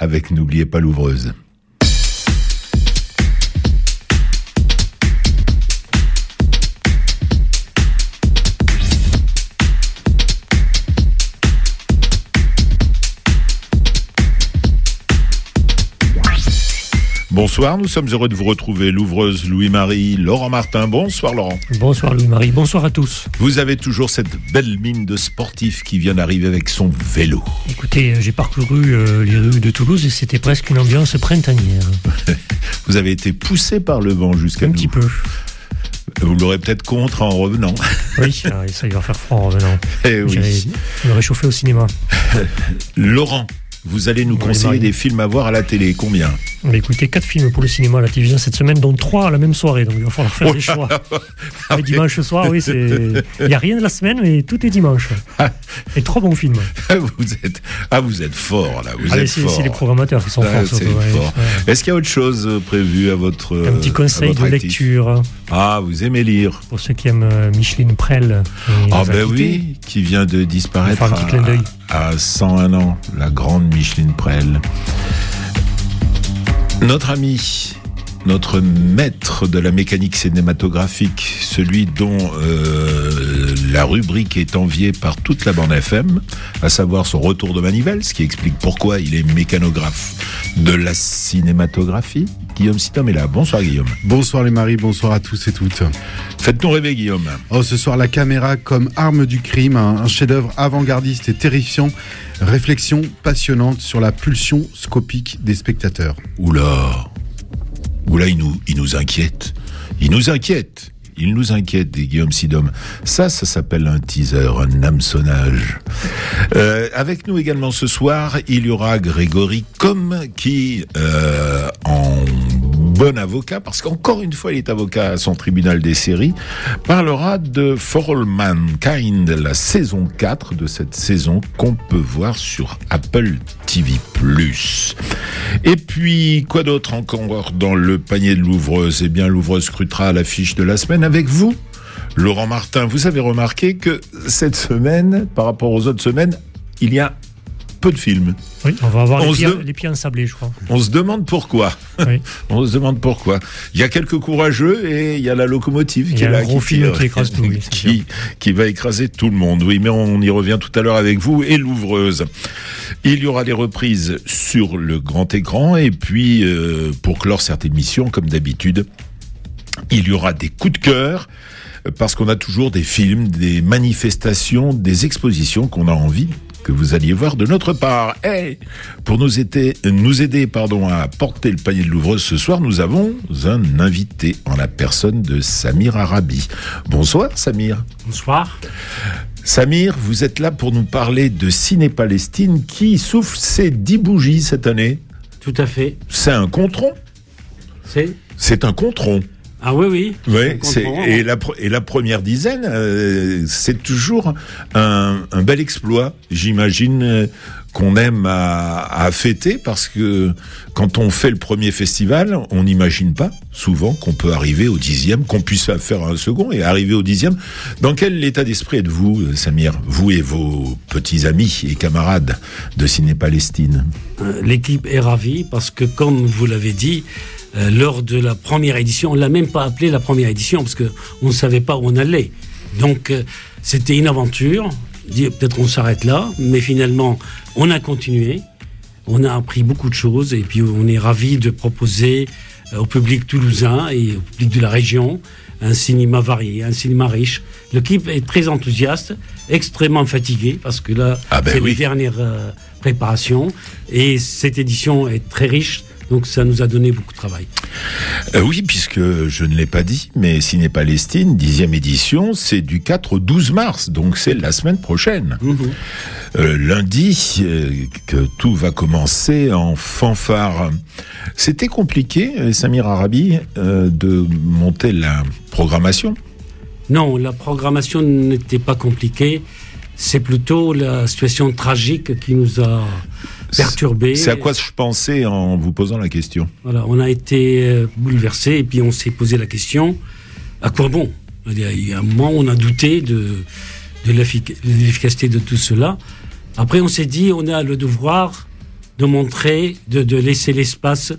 avec N'oubliez pas l'ouvreuse. Bonsoir, nous sommes heureux de vous retrouver, l'ouvreuse Louis-Marie, Laurent Martin. Bonsoir Laurent. Bonsoir Louis-Marie, bonsoir à tous. Vous avez toujours cette belle mine de sportif qui vient d'arriver avec son vélo. Écoutez, j'ai parcouru euh, les rues de Toulouse et c'était presque une ambiance printanière. vous avez été poussé par le vent jusqu'à Un petit peu. Vous l'aurez peut-être contre en revenant. Oui, ça il va faire froid en revenant. Eh oui. me réchauffer au cinéma. Laurent, vous allez nous conseiller des films à voir à la télé. Combien? Bah, Écoutez, quatre films pour le cinéma à la télévision cette semaine, dont trois à la même soirée. Donc il va falloir faire des choix. Ah, dimanche soir, oui. Il n'y a rien de la semaine, mais tout est dimanche. Et trois bons films. vous êtes, ah, vous êtes fort là. Vous êtes c'est les programmateurs qui sont ah, forts. Est-ce qu'il y a autre chose prévu à votre. Un petit conseil de lecture. Ah, vous aimez lire. Pour ceux qui aiment euh, Micheline Prel. Ah, ben oui, qui vient de disparaître. un petit clin d'œil à 101 ans, la grande Micheline Prel. Notre ami, notre maître de la mécanique cinématographique, celui dont euh, la rubrique est enviée par toute la bande FM, à savoir son retour de manivelle, ce qui explique pourquoi il est mécanographe de la cinématographie. Guillaume Sitom est là. Bonsoir Guillaume. Bonsoir les maris, bonsoir à tous et toutes. Faites-nous rêver Guillaume. Oh, ce soir la caméra comme arme du crime, un, chef-d'œuvre avant-gardiste et terrifiant. Réflexion passionnante sur la pulsion scopique des spectateurs. Oula, oula, il nous, il nous inquiète. Il nous inquiète. Il nous inquiète, des Guillaume Sidom. Ça, ça s'appelle un teaser, un hameçonnage. Euh, avec nous également ce soir, il y aura Grégory Com qui, euh, en bon avocat, parce qu'encore une fois, il est avocat à son tribunal des séries, parlera de For All Mankind, la saison 4 de cette saison qu'on peut voir sur Apple TV+. Et puis, quoi d'autre encore dans le panier de l'ouvreuse? Eh bien, l'ouvreuse scrutera l'affiche de la semaine avec vous. Laurent Martin, vous avez remarqué que cette semaine, par rapport aux autres semaines, il y a peu de films. Oui, on va avoir les, pieds, les, pieds, ensablés, je crois. On se demande pourquoi. Oui. on se demande pourquoi. Il y a quelques courageux et il y a la locomotive qui est là, qui, film qui, écrase tout, qui, qui, va écraser tout le monde. Oui, mais on y revient tout à l'heure avec vous et l'ouvreuse. Il y aura des reprises sur le grand écran et puis euh, pour clore cette émission, comme d'habitude, il y aura des coups de cœur parce qu'on a toujours des films, des manifestations, des expositions qu'on a envie que vous alliez voir de notre part. Et pour nous aider, nous aider pardon, à porter le panier de l'ouvreuse ce soir, nous avons un invité en la personne de Samir Arabi. Bonsoir Samir. Bonsoir. Samir, vous êtes là pour nous parler de Ciné-Palestine qui souffle ses dix bougies cette année. Tout à fait. C'est un contron C'est C'est un contron. Ah oui, oui. Oui, c'est, et, la, et la première dizaine, euh, c'est toujours un, un, bel exploit. J'imagine euh, qu'on aime à, fêter parce que quand on fait le premier festival, on n'imagine pas souvent qu'on peut arriver au dixième, qu'on puisse faire un second et arriver au dixième. Dans quel état d'esprit êtes-vous, Samir Vous et vos petits amis et camarades de Ciné Palestine? Euh, L'équipe est ravie parce que, comme vous l'avez dit, euh, lors de la première édition. On l'a même pas appelé la première édition parce que on ne savait pas où on allait. Donc euh, c'était une aventure. Peut-être on s'arrête là, mais finalement on a continué. On a appris beaucoup de choses et puis on est ravi de proposer euh, au public toulousain et au public de la région un cinéma varié, un cinéma riche. L'équipe est très enthousiaste, extrêmement fatiguée parce que là, ah ben c'est les dernières préparations et cette édition est très riche donc ça nous a donné beaucoup de travail. Euh, oui, puisque je ne l'ai pas dit, mais Ciné Palestine, dixième édition, c'est du 4 au 12 mars, donc c'est la semaine prochaine. Mhm. Euh, lundi, euh, que tout va commencer en fanfare. C'était compliqué, Samir Arabi, de monter la programmation? Non, la programmation n'était pas compliquée. C'est plutôt la situation tragique qui nous a perturbé. C'est à quoi je pensais en vous posant la question. Voilà, on a été euh, bouleversé et puis on s'est posé la question à quoi bon? Il y a un moment, on a douté de, de l'efficacité de tout cela. Après, on s'est dit, on a le devoir de montrer, de, de laisser l'espace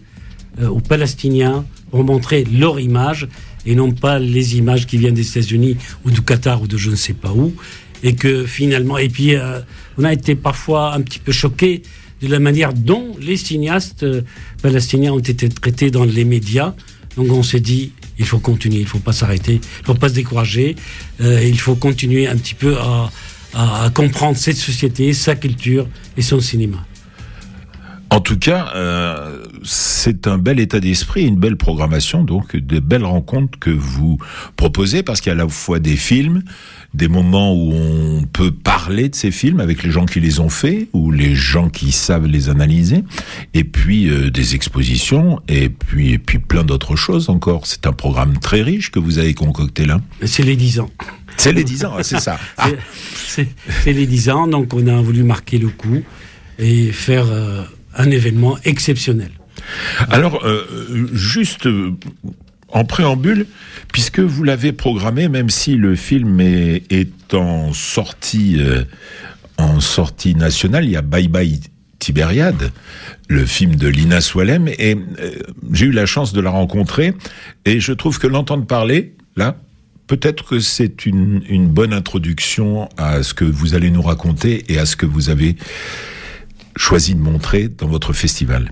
euh, aux Palestiniens pour montrer leur image et non pas les images qui viennent des États-Unis ou du Qatar ou de je ne sais pas où. Et que finalement, et puis euh, on a été parfois un petit peu choqués de la manière dont les cinéastes euh, palestiniens ont été traités dans les médias. Donc on s'est dit, il faut continuer, il ne faut pas s'arrêter, il ne faut pas se décourager, euh, il faut continuer un petit peu à, à, comprendre cette société, sa culture et son cinéma. En tout cas, euh, c'est un bel état d'esprit, une belle programmation, donc de belles rencontres que vous proposez, parce qu'il y a à la fois des films, des moments où on peut parler de ces films avec les gens qui les ont faits ou les gens qui savent les analyser, et puis euh, des expositions, et puis et puis plein d'autres choses encore. C'est un programme très riche que vous avez concocté là. C'est les 10 ans. C'est les 10 ans, c'est ça. Ah. C'est les 10 ans, donc on a voulu marquer le coup et faire euh, un événement exceptionnel. Alors, euh, juste euh, en préambule, puisque vous l'avez programmé, même si le film est, en sortie euh, en sortie nationale, il y a Bye Bye Tibériade, le film de Lina Swalem, et j'ai eu la chance de la rencontrer, et je trouve que l'entendre parler, là, peut-être que c'est une bonne introduction à ce que vous allez nous raconter et à ce que vous avez choisi de montrer dans votre festival.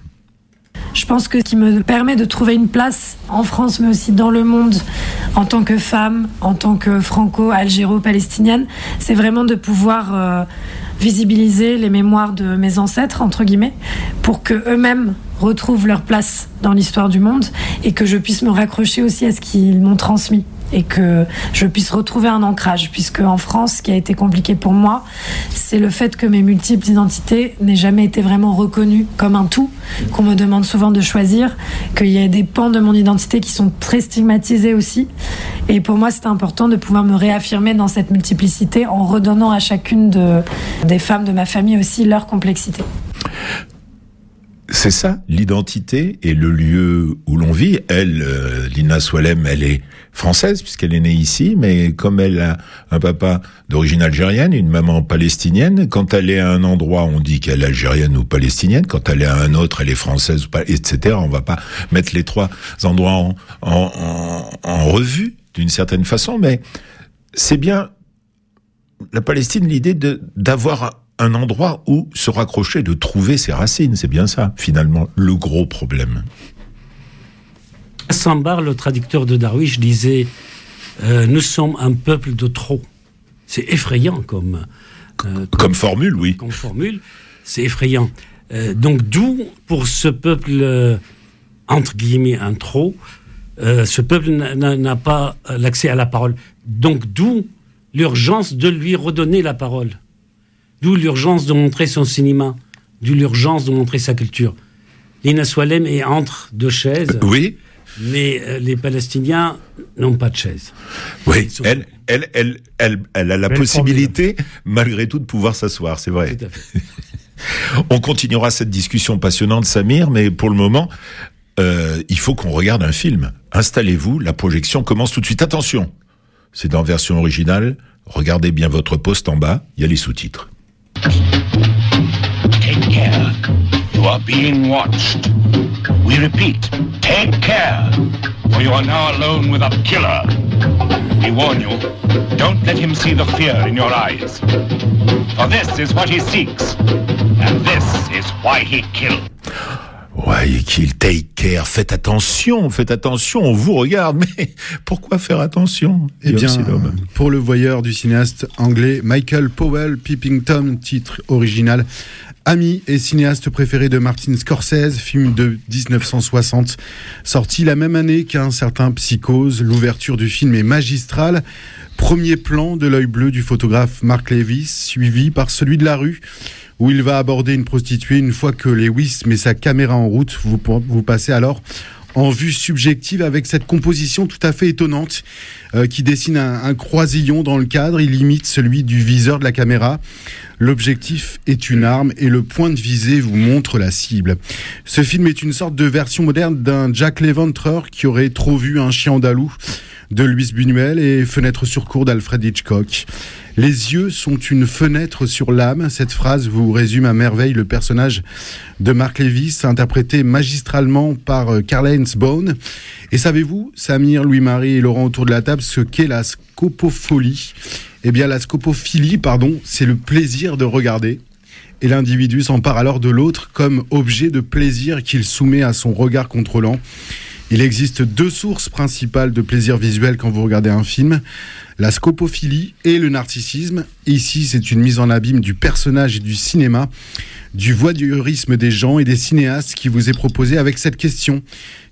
Je pense que ce qui me permet de trouver une place en France, mais aussi dans le monde, en tant que femme, en tant que franco-algéro-palestinienne, c'est vraiment de pouvoir euh, visibiliser les mémoires de mes ancêtres, entre guillemets, pour que eux-mêmes retrouvent leur place dans l'histoire du monde et que je puisse me raccrocher aussi à ce qu'ils m'ont transmis et que je puisse retrouver un ancrage, puisque en France, ce qui a été compliqué pour moi, c'est le fait que mes multiples identités n'aient jamais été vraiment reconnues comme un tout, qu'on me demande souvent de choisir, qu'il y a des pans de mon identité qui sont très stigmatisés aussi. Et pour moi, c'est important de pouvoir me réaffirmer dans cette multiplicité en redonnant à chacune de, des femmes de ma famille aussi leur complexité. C'est ça, l'identité et le lieu où l'on vit. Elle, euh, Lina Swalem, elle est française puisqu'elle est née ici, mais comme elle a un papa d'origine algérienne, une maman palestinienne, quand elle est à un endroit, on dit qu'elle est algérienne ou palestinienne. Quand elle est à un autre, elle est française, etc. On va pas mettre les trois endroits en, en, en, en revue d'une certaine façon, mais c'est bien la Palestine l'idée de d'avoir un endroit où se raccrocher, de trouver ses racines. C'est bien ça, finalement, le gros problème. Sambar, le traducteur de Darwish, disait euh, Nous sommes un peuple de trop. C'est effrayant comme, euh, comme, comme, formule, oui. Comme formule, c'est effrayant. Euh, donc, d'où, pour ce peuple, entre guillemets, un trop, ce peuple n'a pas l'accès à la parole. Donc, d'où l'urgence de lui redonner la parole? D'où l'urgence de montrer son cinéma, d'où l'urgence de montrer sa culture. Lina Swalem est entre deux chaises. Oui. Mais euh, les Palestiniens n'ont pas de chaise. Oui, elle, elle, elle, elle, elle a la possibilité, malgré tout, de pouvoir s'asseoir, c'est vrai. Tout à fait. On continuera cette discussion passionnante, Samir, mais pour le moment, euh, il faut qu'on regarde un film. Installez-vous, la projection commence tout de suite. Attention, c'est en version originale. Regardez bien votre poste en bas, il y a les sous-titres. Take care. You are being watched. We repeat, take care. For you are now alone with a killer. We warn you, don't let him see the fear in your eyes. For this is what he seeks. And this is why he killed. Ouais, qu'il take care. Faites attention, faites attention, on vous regarde. Mais pourquoi faire attention? Eh bien, pour le voyeur du cinéaste anglais Michael Powell, Peeping Tom, titre original. Ami et cinéaste préféré de Martin Scorsese, film de 1960, sorti la même année qu'un certain Psychose. L'ouverture du film est magistrale. Premier plan de l'œil bleu du photographe Mark Levis, suivi par celui de la rue où il va aborder une prostituée. Une fois que Lewis met sa caméra en route, vous, vous passez alors en vue subjective avec cette composition tout à fait étonnante euh, qui dessine un, croisillon dans le cadre. Il imite celui du viseur de la caméra. L'objectif est une arme et le point de visée vous montre la cible. Ce film est une sorte de version moderne d'un Jack L'Éventreur qui aurait trop vu un chien andalou de Louis Buñuel et Fenêtre sur cour d'Alfred Hitchcock. Les yeux sont une fenêtre sur l'âme. Cette phrase vous résume à merveille le personnage de Mark Levis, interprété magistralement par euh, Karl-Heinz Bone. Et savez-vous, Samir, Louis-Marie et Laurent autour de la table, ce qu'est la scopophilie Eh bien, la scopophilie, pardon, c'est le plaisir de regarder. Et l'individu s'empare alors de l'autre comme objet de plaisir qu'il soumet à son regard contrôlant. Il existe deux sources principales de plaisir visuel quand vous regardez un film, la scopophilie et le narcissisme. Ici, c'est une mise en abîme du personnage et du cinéma, du voyeurisme des gens et des cinéastes qui vous est proposé avec cette question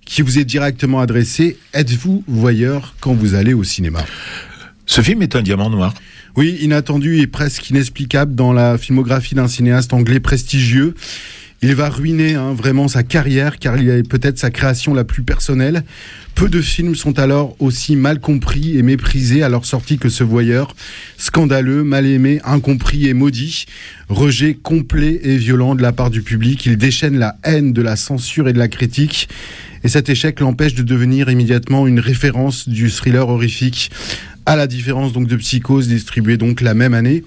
qui vous est directement adressée. Êtes-vous voyeur quand vous allez au cinéma? Ce film est un diamant noir. Oui, inattendu et presque inexplicable dans la filmographie d'un cinéaste anglais prestigieux. Il va ruiner hein, vraiment sa carrière car il est peut-être sa création la plus personnelle. Peu de films sont alors aussi mal compris et méprisés à leur sortie que ce voyeur. Scandaleux, mal aimé, incompris et maudit. Rejet complet et violent de la part du public. Il déchaîne la haine de la censure et de la critique. Et cet échec l'empêche de devenir immédiatement une référence du thriller horrifique, à la différence donc de Psychose distribué donc la même année.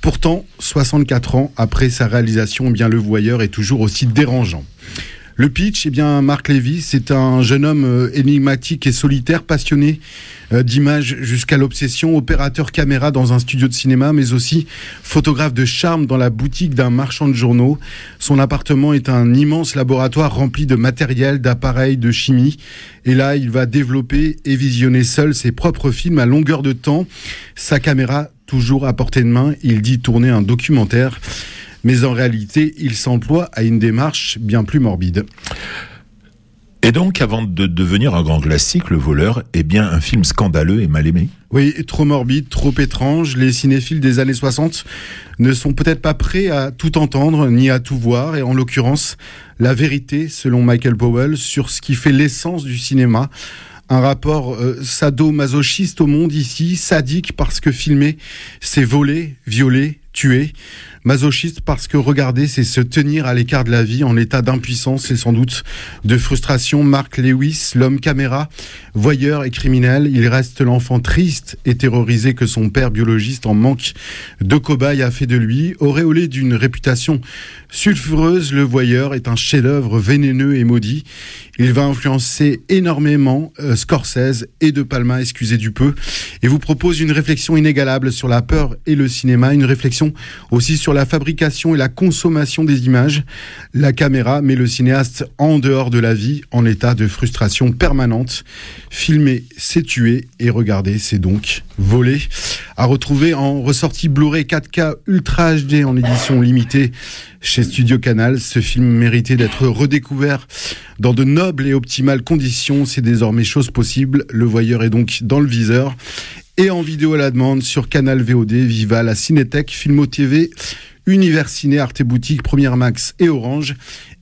Pourtant, 64 ans après sa réalisation, eh bien le voyeur est toujours aussi dérangeant. Le pitch, eh bien, Marc Lévy, c'est un jeune homme euh, énigmatique et solitaire, passionné euh, d'images jusqu'à l'obsession, opérateur caméra dans un studio de cinéma, mais aussi photographe de charme dans la boutique d'un marchand de journaux. Son appartement est un immense laboratoire rempli de matériel, d'appareils, de chimie. Et là, il va développer et visionner seul ses propres films à longueur de temps. Sa caméra toujours à portée de main, il dit tourner un documentaire mais en réalité, il s'emploie à une démarche bien plus morbide. Et donc, avant de devenir un grand classique, Le Voleur est bien un film scandaleux et mal aimé? Oui, trop morbide, trop étrange. Les cinéphiles des années 60 ne sont peut-être pas prêts à tout entendre ni à tout voir. Et en l'occurrence, la vérité, selon Michael Powell, sur ce qui fait l'essence du cinéma. Un rapport euh, sado-masochiste au monde ici, sadique parce que filmer, c'est voler, violer, tuer. Masochiste parce que regarder, c'est se tenir à l'écart de la vie en état d'impuissance et sans doute de frustration. Mark Lewis, l'homme caméra, voyeur et criminel, il reste l'enfant triste et terrorisé que son père biologiste en manque de cobaye a fait de lui. Auréolé d'une réputation sulfureuse, le voyeur est un chef-d'œuvre vénéneux et maudit. Il va influencer énormément euh, Scorsese et De Palma, excusez du peu, et vous propose une réflexion inégalable sur la peur et le cinéma, une réflexion aussi sur la fabrication et la consommation des images. La caméra met le cinéaste en dehors de la vie, en état de frustration permanente. Filmer, c'est tuer, et regarder, c'est donc voler. À retrouver en ressortie Blu-ray 4K Ultra HD en édition limitée chez Studio Canal. Ce film méritait d'être redécouvert dans de nobles et optimales conditions. C'est désormais chose possible. Le voyeur est donc dans le viseur. Et en vidéo à la demande sur Canal VOD, Viva, la Cinétech, Filmo TV, Univers Ciné, Arte Boutique, Première Max et Orange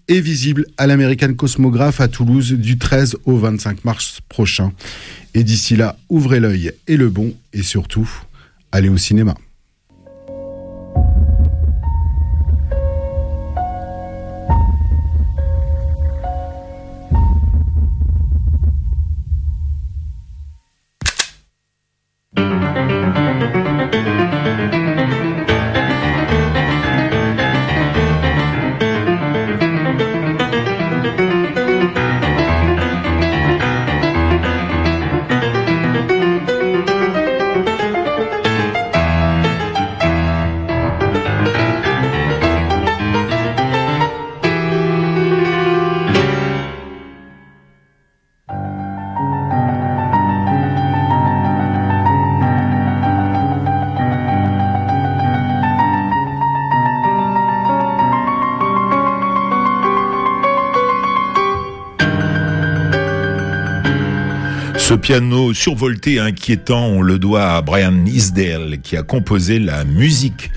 est visible à l'American Cosmographe à Toulouse du 13 au 25 mars prochain. Et d'ici là, ouvrez l'œil et le bon, et surtout, allez au cinéma. Ce piano survolté et inquiétant, on le doit à Brian Isdale, qui a composé la musique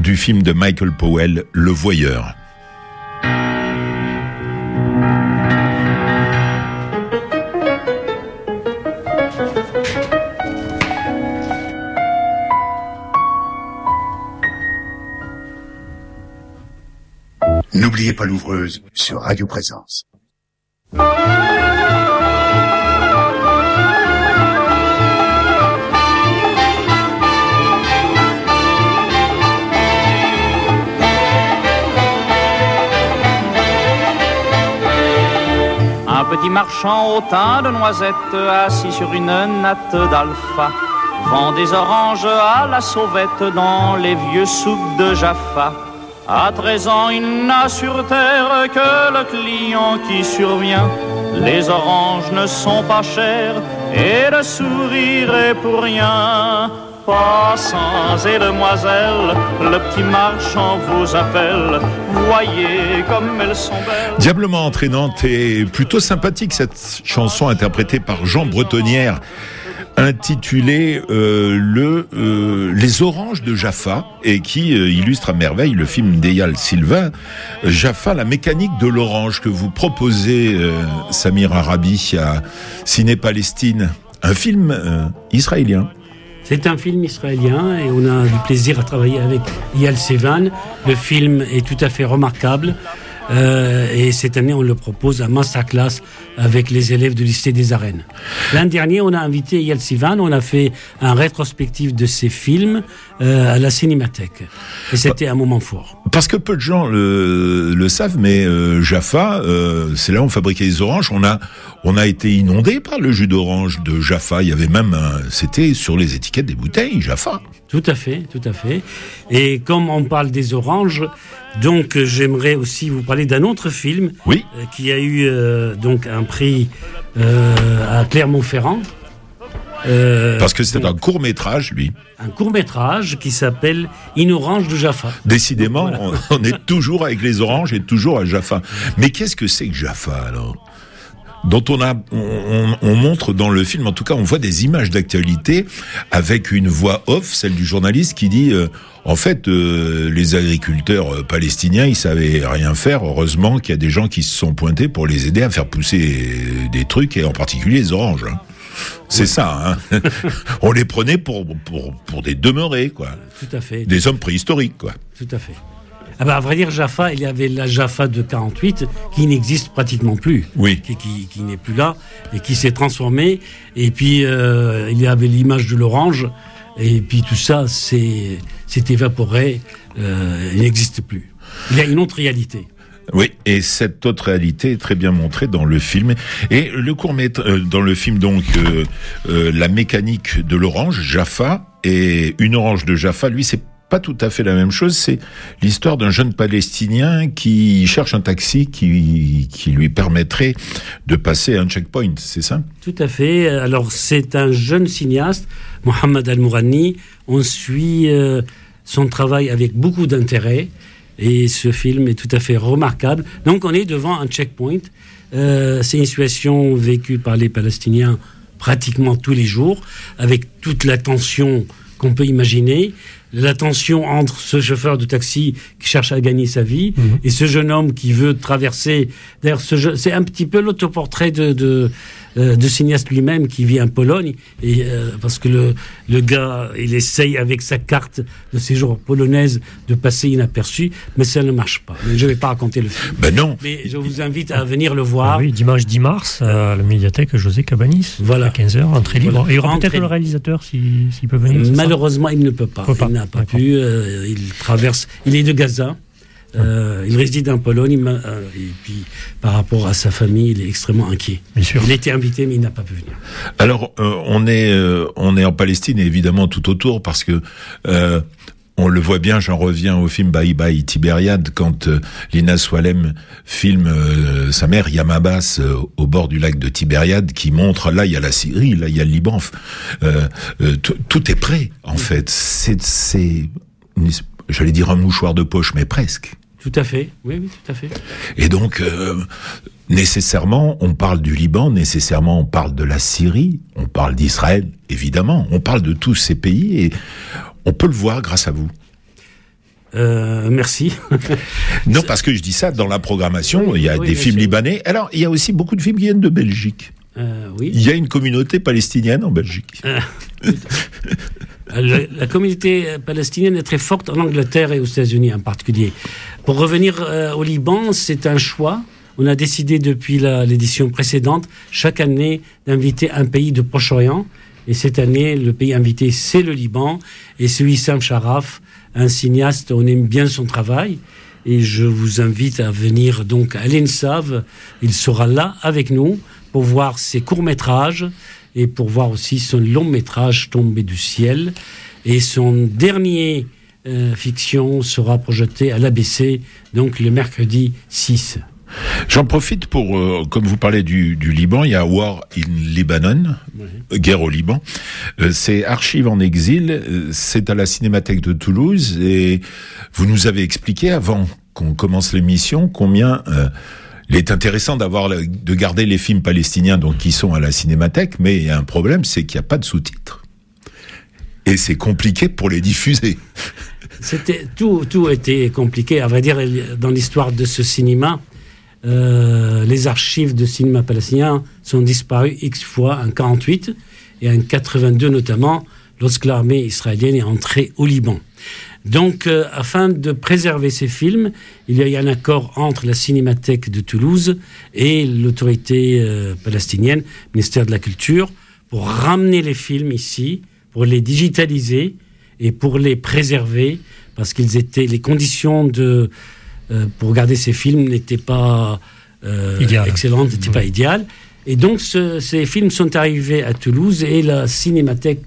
du film de Michael Powell, Le Voyeur. N'oubliez pas l'ouvreuse sur Radio Présence. Petit marchand au teint de noisettes, assis sur une natte d'alpha, vend des oranges à la sauvette dans les vieux souks de Jaffa. À 13 ans, il n'a sur terre que le client qui survient. Les oranges ne sont pas chères et le sourire est pour rien. Passants et demoiselles, le petit marchand vous appelle. Voyez comme elles sont belles. Diablement entraînante et plutôt sympathique cette chanson interprétée par Jean Bretonnière intitulée euh, euh, Les oranges de Jaffa et qui euh, illustre à merveille le film d'Eyal Sylvain Jaffa la mécanique de l'orange que vous proposez Samir Arabi à Ciné Palestine un film israélien c'est un film israélien et on a du plaisir à travailler avec Eyal Sevan. Le film est tout à fait remarquable. Euh, et cette année, on le propose à masterclass avec les élèves du lycée des Arènes. L'an dernier, on a invité Yal Sivan, on a fait un rétrospectif de ses films euh, à la Cinémathèque. Et c'était un moment fort. Parce que peu de gens le, le savent, mais euh, Jaffa, euh, c'est là où on fabriquait les oranges. On a, on a été inondé par le jus d'orange de Jaffa. Il y avait même, c'était sur les étiquettes des bouteilles, Jaffa. Tout à fait, tout à fait. Et comme on parle des oranges, donc j'aimerais aussi vous parler d'un autre film oui. Euh, qui a eu donc un prix à Clermont-Ferrand. Parce que c'est un court métrage, lui. Un court métrage qui s'appelle Une orange de Jaffa. Décidément, on, est toujours avec les oranges et toujours à Jaffa. Mais qu'est-ce que c'est que Jaffa alors? Dont on a, on, montre dans le film, en tout cas, on voit des images d'actualité avec une voix off, celle du journaliste qui dit, euh, en fait, euh, les agriculteurs euh, palestiniens, ils savaient rien faire. Heureusement qu'il y a des gens qui se sont pointés pour les aider à faire pousser des trucs et en particulier les oranges. Hein. C'est ça. Hein. on les prenait pour, pour, pour des demeurés, quoi. Tout à fait. Des hommes préhistoriques, quoi. Tout à fait. Ah bah, à vrai dire, Jaffa, il y avait la Jaffa de 48 qui n'existe pratiquement plus. Oui. Qui, qui, n'est plus là et qui s'est transformée. Et puis, euh, il y avait l'image de l'orange. Et puis, tout ça s'est évaporé. Euh, il n'existe plus. Il y a une autre réalité. Oui, et cette autre réalité est très bien montrée dans le film. Et le court euh, dans le film donc la mécanique de l'orange, Jaffa et une orange de Jaffa, lui c'est pas tout à fait la même chose. C'est l'histoire d'un jeune Palestinien qui cherche un taxi qui, qui lui permettrait de passer un checkpoint, c'est ça? Tout à fait. Alors c'est un jeune cinéaste, Mohamed Al-Mourani. On suit euh, son travail avec beaucoup d'intérêt et ce film est tout à fait remarquable. Donc on est devant un checkpoint. Euh, c'est une situation vécue par les Palestiniens pratiquement tous les jours, avec toute la tension qu'on peut imaginer la tension entre ce chauffeur de taxi qui cherche à gagner sa vie mhm. et ce jeune homme qui veut traverser. D'ailleurs, c'est un petit peu l'autoportrait de, de, euh, de cinéaste lui-même qui vit en Pologne, et, euh, parce que le, le gars, il essaye avec sa carte de séjour polonaise de passer inaperçu, mais ça ne marche pas. je ne vais pas raconter le film. Ben non. Mais je vous invite à venir le voir. Ah oui, dimanche 10 mars, à la médiathèque José Cabanis, voilà. à 15h, entrée libre. Et il y aura peut-être le réalisateur s'il peut venir. Malheureusement, il ne peut pas. Il n'a pas pu. Euh, il traverse. Il est de Gaza. Euh, il réside en Pologne euh, et puis par rapport à sa famille, il est extrêmement inquiet. Bien sûr. Il a été invité mais il n'a pas pu venir. Alors euh, on est on est en Palestine et évidemment tout autour parce que on le voit bien, j'en reviens au film Bye Bye Tibériade, quand Lina Swalem filme sa mère Yamabas au bord du lac de Tibériade, qui montre, là il y a la Syrie, là il y a le Liban, tout est prêt en fait. C'est, j'allais dire un mouchoir de poche, mais presque. Tout à fait, oui, oui, tout à fait. Et donc, euh, nécessairement, on parle du Liban, nécessairement, on parle de la Syrie, on parle d'Israël, évidemment, on parle de tous ces pays et on peut le voir grâce à vous. Euh, merci. non, parce que je dis ça, dans la programmation, il y a des films libanais. Alors, il y a aussi beaucoup de films qui viennent de Belgique. Euh, oui. Il y a une communauté palestinienne en Belgique. La, communauté palestinienne est très forte en Angleterre et aux États-Unis en particulier. Pour revenir euh, au Liban, c'est un choix. On a décidé depuis l'édition précédente, chaque année, d'inviter un pays de Proche-Orient. Et cette année, le pays invité, c'est le Liban. Et celui Sam Sharaf, un cinéaste, on aime bien son travail. Et je vous invite à venir donc à l'ENSAV. Il sera là avec nous pour voir ses courts-métrages et pour voir aussi son long-métrage Tombé du ciel. Et son dernier euh, fiction sera projeté à l'ABC, donc le mercredi 6. J'en profite pour, euh, comme vous parlez du, du, Liban, il y a War in Lebanon, oui. guerre au Liban. Euh, c'est Archives en exil, euh, c'est à la Cinémathèque de Toulouse et vous nous avez expliqué avant qu'on commence l'émission combien il est intéressant de garder les films palestiniens donc qui sont à la Cinémathèque, mais il y a un problème, c'est qu'il n'y a pas de sous-titres et c'est compliqué pour les diffuser. Tout, tout était compliqué. À vrai dire, dans l'histoire de ce cinéma, euh, les archives de cinéma palestinien sont disparues X fois en 48 et en 82 notamment lorsque l'armée israélienne est entrée au Liban. Donc, euh, afin de préserver ces films, il y a eu un accord entre la Cinémathèque de Toulouse et l'autorité euh, palestinienne, ministère de la Culture, pour ramener les films ici, pour les digitaliser et pour les préserver, parce qu'ils étaient les conditions de euh, pour regarder ces films n'étaient pas excellentes, n'étaient mmh. pas idéales. Et donc ce, ces films sont arrivés à Toulouse et la Cinémathèque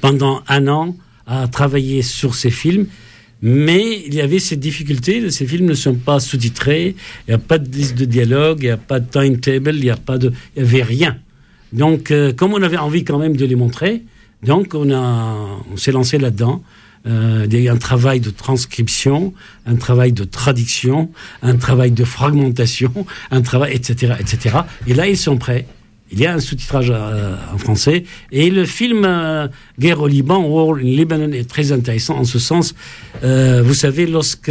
pendant un an a travaillé sur ces films. Mais il y avait cette difficulté, ces films ne sont pas sous-titrés, il n'y a pas de liste de dialogue, il n'y a pas de timetable, il n'y de, avait rien. Donc, euh, comme on avait envie quand même de les montrer, donc on a, on s'est lancé là-dedans. Euh, il y a eu un travail de transcription, un travail de traduction, un travail de fragmentation, un travail, etc., etc. Et là, ils sont prêts. Il y a un sous-titrage euh, en français. Et le film euh, Guerre au Liban, War in Lebanon, est très intéressant en ce sens. Euh, vous savez, lorsque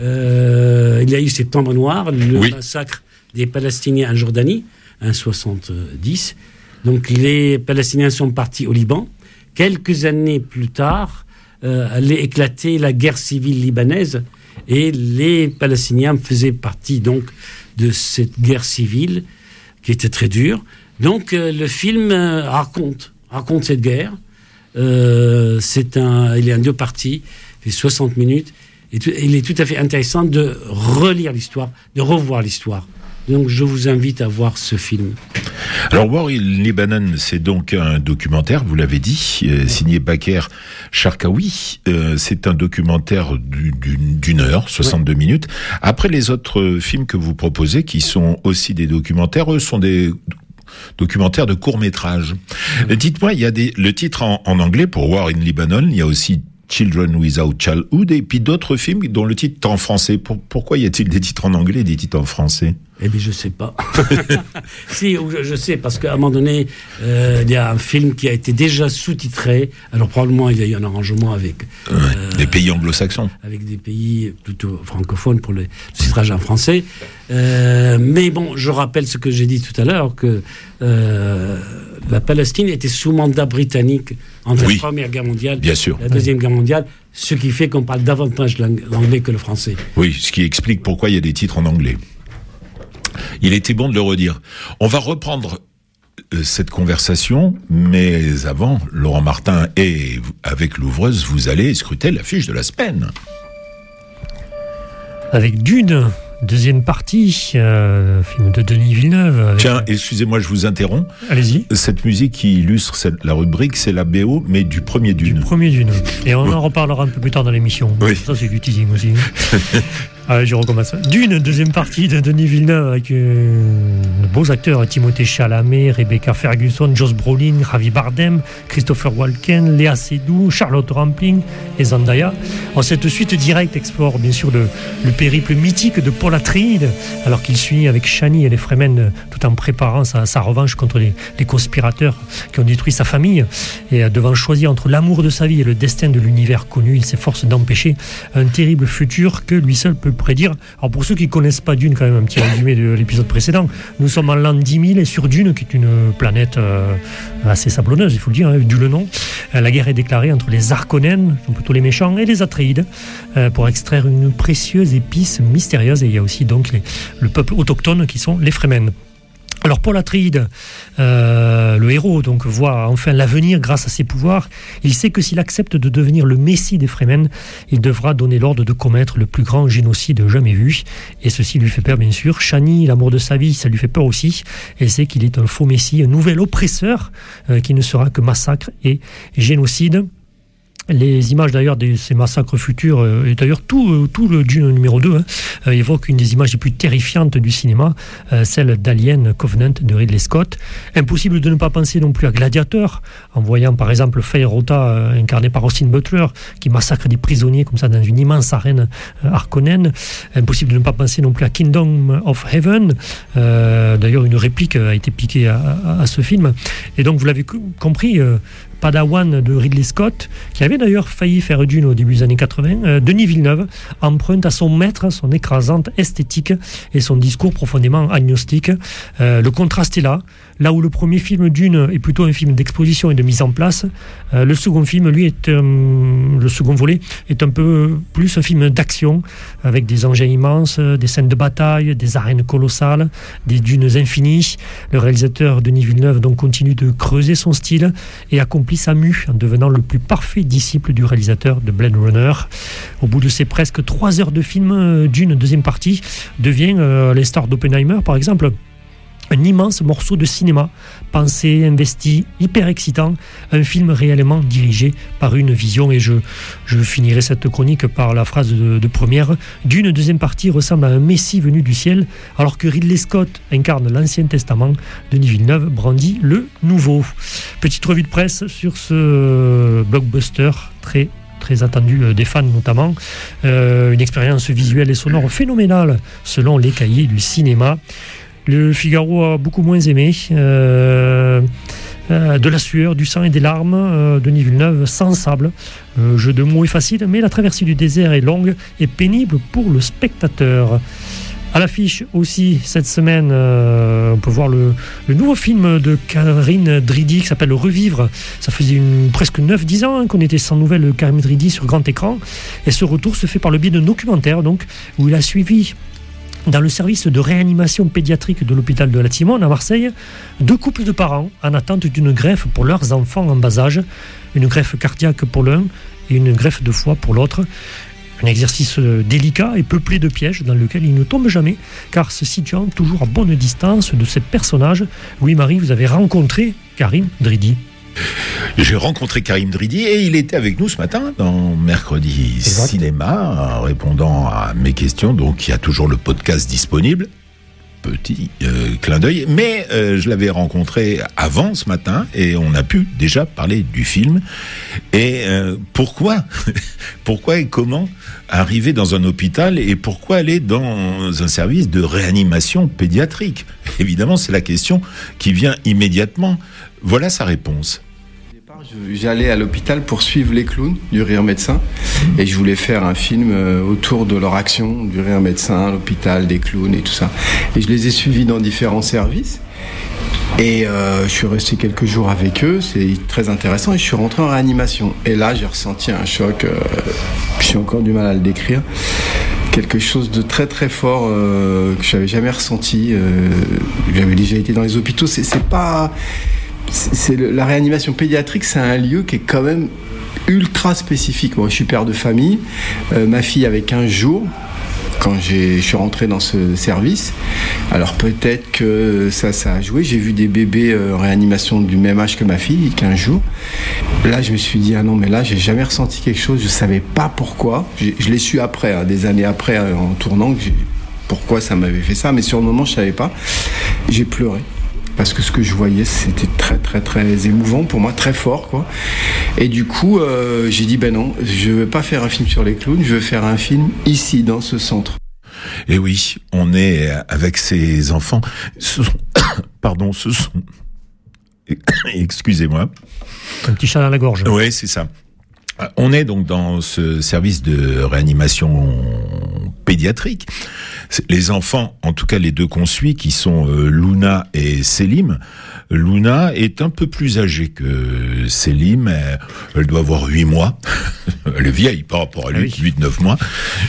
euh, il y a eu Septembre Noir, le Oui. massacre des Palestiniens en Jordanie, en 70, donc les Palestiniens sont partis au Liban. Quelques années plus tard, allait éclater la guerre civile libanaise et les Palestiniens faisaient partie donc de cette guerre civile qui était très dure. Donc euh, le film euh, raconte raconte cette guerre. Euh, c'est un, il est en deux parties, il fait 60 minutes. Et tout- il est tout à fait intéressant de relire l'histoire, de revoir l'histoire. Donc je vous invite à voir ce film. Alors War in Lebanon, c'est donc un documentaire, vous l'avez dit, euh, signé Baker Sharkawi. Euh, c'est un documentaire du- d'une heure, 62 minutes. Après les autres films que vous proposez, qui sont aussi des documentaires, eux sont des documentaires de court métrage. Dites-moi, il y a le titre en, anglais pour War in Lebanon, il y a aussi Children Without Childhood et puis d'autres films dont le titre est en français. Pour- pourquoi y a-t-il des titres en anglais et des titres en français? Eh bien, je sais pas. si, je, je sais, parce qu'à un moment donné, euh, il y a un film qui a été déjà sous-titré. Alors, probablement, il y a eu un arrangement avec, euh, Des pays anglo-saxons. avec des pays plutôt francophones pour le titrage en français. Euh, mais bon, je rappelle ce que j'ai dit tout à l'heure, que euh, la Palestine était sous mandat britannique entre Oui. la Première Guerre mondiale Bien sûr. et la Deuxième Guerre mondiale, ce qui fait qu'on parle davantage l'ang- l'anglais que le français. Oui, ce qui explique pourquoi il y a des titres en anglais. Il était bon de le redire. On va reprendre euh, cette conversation, mais avant, Laurent Martin et avec l'ouvreuse, vous allez scruter l'affiche de la semaine. Avec Dune, deuxième partie, euh, film de Denis Villeneuve. avec- Tiens, excusez-moi, je vous interromps. Allez-y. Cette musique qui illustre cette- la rubrique, c'est la BO, mais du premier Du Dune. premier Dune. Et on en reparlera un peu plus tard dans l'émission. Oui. Ça, c'est du teasing aussi. Allez, je recommence. Dune, deuxième partie de Denis Villeneuve avec euh, de beaux acteurs Timothée Chalamet, Rebecca Ferguson, Joss Brolin, Ravi Bardem, Christopher Walken, Léa Seydoux, Charlotte Rampling et Zendaya. En cette suite directe explore bien sûr le, le périple mythique de Paul Atreides alors qu'il suit avec Shani et les Fremen euh, tout en préparant sa, sa revanche contre les, les conspirateurs qui ont détruit sa famille. Et euh, devant choisir entre l'amour de sa vie et le destin de l'univers connu, il s'efforce d'empêcher un terrible futur que lui seul peut prédire. Alors pour ceux qui connaissent pas Dune, quand même un petit résumé de l'épisode précédent, nous sommes en l'an 10 000 et sur Dune, qui est une planète euh, assez sablonneuse, il faut le dire, hein, d'où le nom, euh, la guerre est déclarée entre les Arconènes, qui sont plutôt les méchants, et les Atreides, euh, pour extraire une précieuse épice mystérieuse. Et il y a aussi donc le peuple autochtone qui sont les Fremen. Alors Paul Atreides, euh, le héros, donc voit enfin l'avenir grâce à ses pouvoirs. Il sait que s'il accepte de devenir le messie des Fremen, il devra donner l'ordre de commettre le plus grand génocide jamais vu. Et ceci lui fait peur, bien sûr. Shani, l'amour de sa vie, ça lui fait peur aussi. Elle sait qu'il est un faux messie, un nouvel oppresseur euh, qui ne sera que massacre et génocide les images d'ailleurs de ces massacres futurs, euh, et d'ailleurs tout, euh, le Dune numéro 2, hein, euh, évoque une des images les plus terrifiantes du cinéma, celle d'Alien Covenant de Ridley Scott. Impossible de ne pas penser non plus à Gladiator, en voyant par exemple Rota, incarné par Austin Butler, qui massacre des prisonniers comme ça dans une immense arène harkonnenne. Impossible de ne pas penser non plus à Kingdom of Heaven. d'ailleurs, une réplique a été piquée à, ce film. Et donc, vous l'avez compris, Padawan de Ridley Scott, qui avait d'ailleurs failli faire Dune au début des années 80, euh, Denis Villeneuve emprunte à son maître son écrasante esthétique et son discours profondément agnostique. Euh, le contraste est là. Là où le premier film Dune est plutôt un film d'exposition et de mise en place, euh, le second film, lui, est le second volet est un peu plus un film d'action avec des engins immenses, des scènes de bataille, des arènes colossales, des dunes infinies. Le réalisateur Denis Villeneuve donc continue de creuser son style et accomplit sa mue en devenant le plus parfait disciple du réalisateur de Blade Runner. Au bout de ces presque trois heures de film, euh, Dune deuxième partie devient, euh, les stars d'Oppenheimer par exemple, un immense morceau de cinéma, pensé, investi, hyper excitant, un film réellement dirigé par une vision. Et je, finirai cette chronique par la phrase de, première. D'une deuxième partie ressemble à un Messie venu du ciel, alors que Ridley Scott incarne l'Ancien Testament, Denis Villeneuve brandit le Nouveau. Petite revue de presse sur ce blockbuster très très attendu euh, des fans notamment. Euh, une expérience visuelle et sonore phénoménale selon les cahiers du cinéma. Le Figaro a beaucoup moins aimé. Euh, euh, de la sueur, du sang et des larmes, euh, Denis Villeneuve sans sable. Le jeu de mots est facile, mais la traversée du désert est longue et pénible pour le spectateur. À l'affiche aussi cette semaine, on peut voir le, nouveau film de Karine Dridi qui s'appelle Revivre. Ça faisait presque 9-10 ans qu'on était sans nouvelles de Karine Dridi sur grand écran. Et ce retour se fait par le biais d'un documentaire donc, où il a suivi dans le service de réanimation pédiatrique de l'hôpital de la Timone à Marseille, deux couples de parents en attente d'une greffe pour leurs enfants en bas âge, une greffe cardiaque pour l'un et une greffe de foie pour l'autre. Un exercice délicat et peuplé de pièges dans lequel ils ne tombent jamais, car se situant toujours à bonne distance de ces personnages. Oui-Marie, vous avez rencontré Karine Dridi. J'ai rencontré Karim Dridi et il était avec nous ce matin dans Mercredi Cinéma, répondant à mes questions. Donc il y a toujours le podcast disponible. Petit euh, clin d'œil, mais euh, je l'avais rencontré avant ce matin et on a pu déjà parler du film. Et euh, pourquoi Pourquoi et comment arriver dans un hôpital et pourquoi aller dans un service de réanimation pédiatrique? Évidemment, c'est la question qui vient immédiatement. Voilà sa réponse. J'allais à l'hôpital pour suivre les clowns du rire médecin et je voulais faire un film euh, autour de leur action, du rire médecin, l'hôpital, des clowns et tout ça. Et je les ai suivis dans différents services. Et euh, je suis resté quelques jours avec eux, c'est très intéressant, et je suis rentré en réanimation. Et là, j'ai ressenti un choc, euh, j'ai encore du mal à le décrire, quelque chose de très très fort que je n'avais jamais ressenti. J'avais déjà été dans les hôpitaux, c'est pas c'est la réanimation pédiatrique, c'est un lieu qui est quand même ultra spécifique. Moi, je suis père de famille. Euh, ma fille avait 15 jours quand je suis rentré dans ce service. Alors peut-être que ça, ça a joué. J'ai vu des bébés euh, en réanimation du même âge que ma fille, 15 jours. Là, je me suis dit, ah non, mais là, j'ai jamais ressenti quelque chose. Je savais pas pourquoi. Je, l'ai su après, hein, des années après, euh, en tournant, pourquoi ça m'avait fait ça. Mais sur le moment, je savais pas. J'ai pleuré parce que ce que je voyais c'était très très très émouvant pour moi, très fort quoi. Et du coup euh, j'ai dit ben non, je veux pas faire un film sur les clowns, je veux faire un film ici dans ce centre. Et oui, on est avec ces enfants. Pardon, ce sont. Excusez-moi. Un petit chat à la gorge. Oui, c'est ça. On est donc dans ce service de réanimation pédiatrique. Les enfants, en tout cas les deux qu'on suit, qui sont euh, Luna et Selim, Luna est un peu plus âgée que Selim. Elle doit avoir 8 mois. Elle est vieille par rapport à lui, 8-9 ah mois.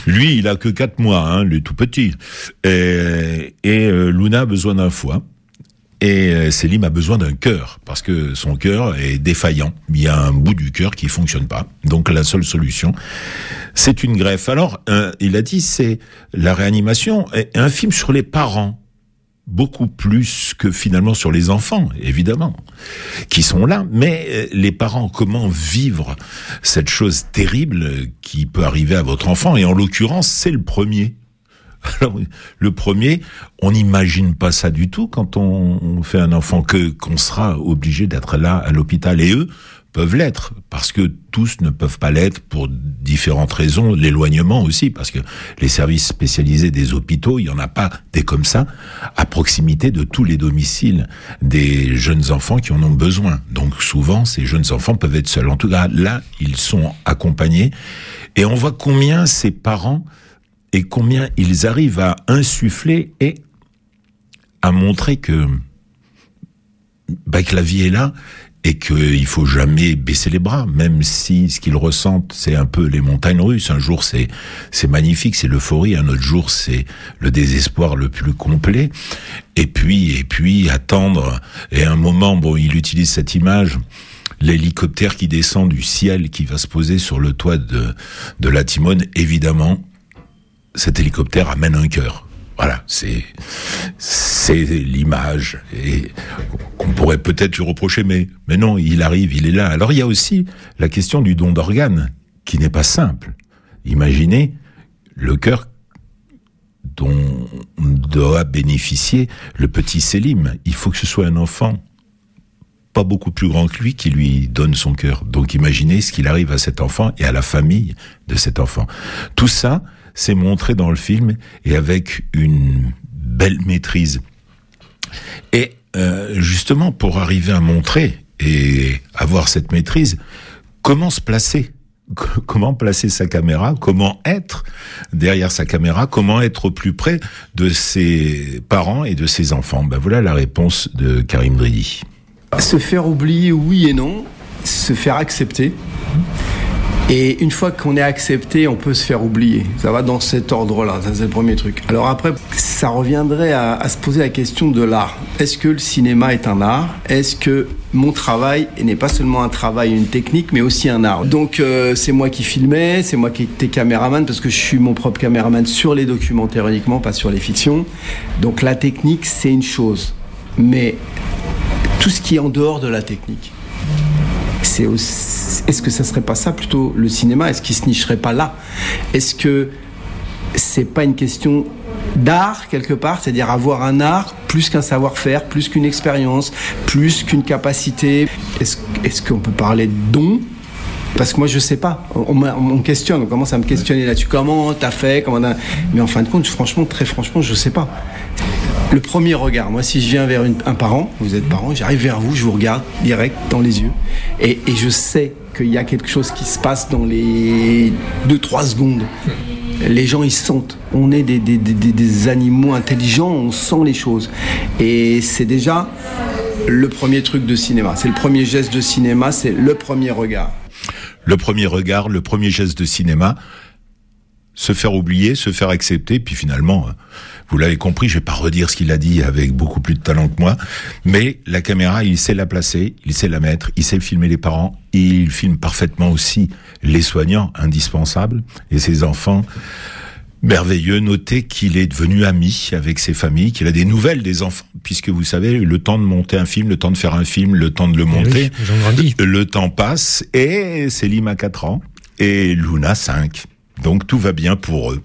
Lui, il a que 4 mois, hein, il est tout petit. Et, et euh, Luna a besoin d'un foie. Et euh, Selim a besoin d'un cœur parce que son cœur est défaillant. Il y a un bout du cœur qui fonctionne pas. Donc la seule solution, c'est une greffe. Alors, il a dit, c'est la réanimation, un film sur les parents beaucoup plus que finalement sur les enfants, évidemment, qui sont là. Mais euh, les parents, comment vivre cette chose terrible qui peut arriver à votre enfant? Et en l'occurrence, c'est le premier. Alors, le premier, on n'imagine pas ça du tout quand on fait un enfant que qu'on sera obligé d'être là à l'hôpital. Et eux, peuvent l'être, parce que tous ne peuvent pas l'être pour différentes raisons, l'éloignement aussi, parce que les services spécialisés des hôpitaux, il n'y en a pas des comme ça, à proximité de tous les domiciles des jeunes enfants qui en ont besoin. Donc souvent, ces jeunes enfants peuvent être seuls. En tout cas, là, ils sont accompagnés, et on voit combien ces parents et combien ils arrivent à insuffler et à montrer que, bah, que la vie est là et qu'il faut jamais baisser les bras, même si ce qu'ils ressentent, c'est un peu les montagnes russes. Un jour, c'est c'est magnifique, c'est l'euphorie. Un autre jour, c'est le désespoir le plus complet. Et puis, et puis, attendre. Et un moment, bon, il utilise cette image l'hélicoptère qui descend du ciel, qui va se poser sur le toit de, de la Timone, évidemment, cet hélicoptère amène un cœur. Voilà, c'est c'est l'image et qu'on pourrait peut-être lui reprocher, mais mais non, il arrive, il est là. Alors il y a aussi la question du don d'organes qui n'est pas simple. Imaginez le cœur dont doit bénéficier le petit Selim. Il faut que ce soit un enfant pas beaucoup plus grand que lui qui lui donne son cœur. Donc imaginez ce qu'il arrive à cet enfant et à la famille de cet enfant. Tout ça, c'est montré dans le film et avec une belle maîtrise. Et euh, justement, pour arriver à montrer et avoir cette maîtrise, comment se placer? Comment placer sa caméra? Comment être derrière sa caméra? Comment être au plus près de ses parents et de ses enfants? Ben voilà la réponse de Karim Dridi. Se faire oublier, oui et non. Se faire accepter. Et une fois qu'on est accepté, on peut se faire oublier. Ça va dans cet ordre-là, ça c'est le premier truc. Alors après, ça reviendrait à, se poser la question de l'art. Est-ce que le cinéma est un art? Est-ce que mon travail n'est pas seulement un travail, une technique, mais aussi un art? Donc euh, c'est moi qui filmais, c'est moi qui étais caméraman, parce que je suis mon propre caméraman sur les documentaires uniquement, pas sur les fictions. Donc la technique, c'est une chose. Mais tout ce qui est en dehors de la technique, est-ce que ça serait pas ça plutôt le cinéma? Est-ce qu'il se nicherait pas là? Est-ce que c'est pas une question d'art quelque part, c'est-à-dire avoir un art plus qu'un savoir-faire, plus qu'une expérience, plus qu'une capacité. Est-ce qu'on peut parler de don? Parce que moi je sais pas, on, me questionne, on commence à me questionner là-dessus. Comment t'as fait? Mais en fin de compte, franchement, très franchement, je sais pas. Le premier regard, moi si je viens vers un parent, vous êtes parent, j'arrive vers vous, je vous regarde direct dans les yeux et, je sais qu'il y a quelque chose qui se passe dans les 2-3 secondes. Les gens, ils sentent. On est des, animaux intelligents, on sent les choses. Et c'est déjà le premier truc de cinéma. C'est le premier geste de cinéma, c'est le premier regard. Le premier regard, le premier geste de cinéma, se faire oublier, se faire accepter, puis finalement, vous l'avez compris, je vais pas redire ce qu'il a dit avec beaucoup plus de talent que moi, mais la caméra, il sait la placer, il sait la mettre, il sait filmer les parents, il filme parfaitement aussi les soignants, indispensables, et ses enfants. Merveilleux, notez qu'il est devenu ami avec ses familles, qu'il a des nouvelles des enfants, puisque vous savez, le temps de monter un film, le temps de faire un film, le temps de le monter, oui, le temps passe, et Célim a 4 ans, et Luna 5. Donc tout va bien pour eux.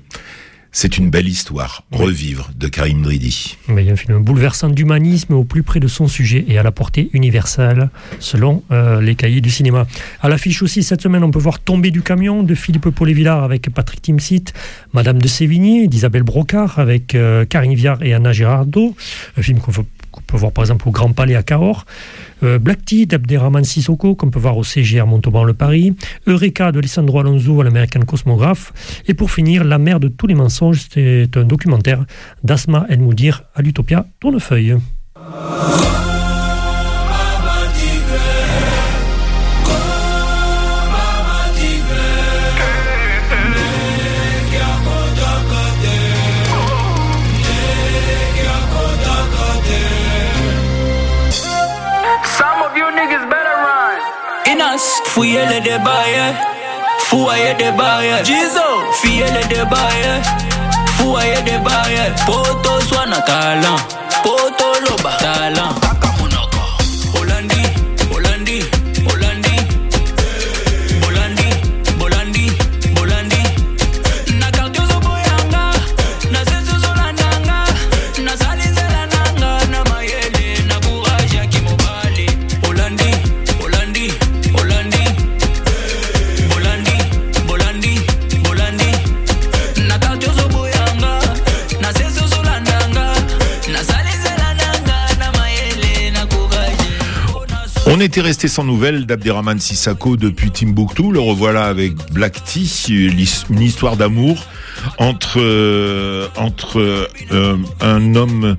C'est une belle histoire, Revivre, de Karim Dridi. Mais il y a un film bouleversant d'humanisme au plus près de son sujet et à la portée universelle, selon euh, les cahiers du cinéma. À l'affiche aussi, cette semaine, on peut voir Tomber du camion de Philippe Paulet-Villard avec Patrick Timsit, Madame de Sévigné d'Isabelle Brocard avec euh, Karine Viard et Anna Girardot, un film qu'on peut voir par exemple au Grand Palais à Cahors. Euh, Black Tea d'Abderrahman Sissoko, qu'on peut voir au CGR Montauban-le-Paris, Eureka de Alessandro Alonso à l'American Cosmographe, et pour finir, La mer de tous les mensonges, c'est un documentaire d'Asma El Moudir à l'Utopia Tournefeuille. Fouillez-les débaillés. Fouillez des barrières, Jizo, fouillez-les. Fouillez des barrières, poto soit talent, poto loba talent. On était resté sans nouvelles d'Abderrahman Sissako depuis Timbuktu. Le revoilà avec Black Tea, une histoire d'amour entre euh, entre euh, un homme.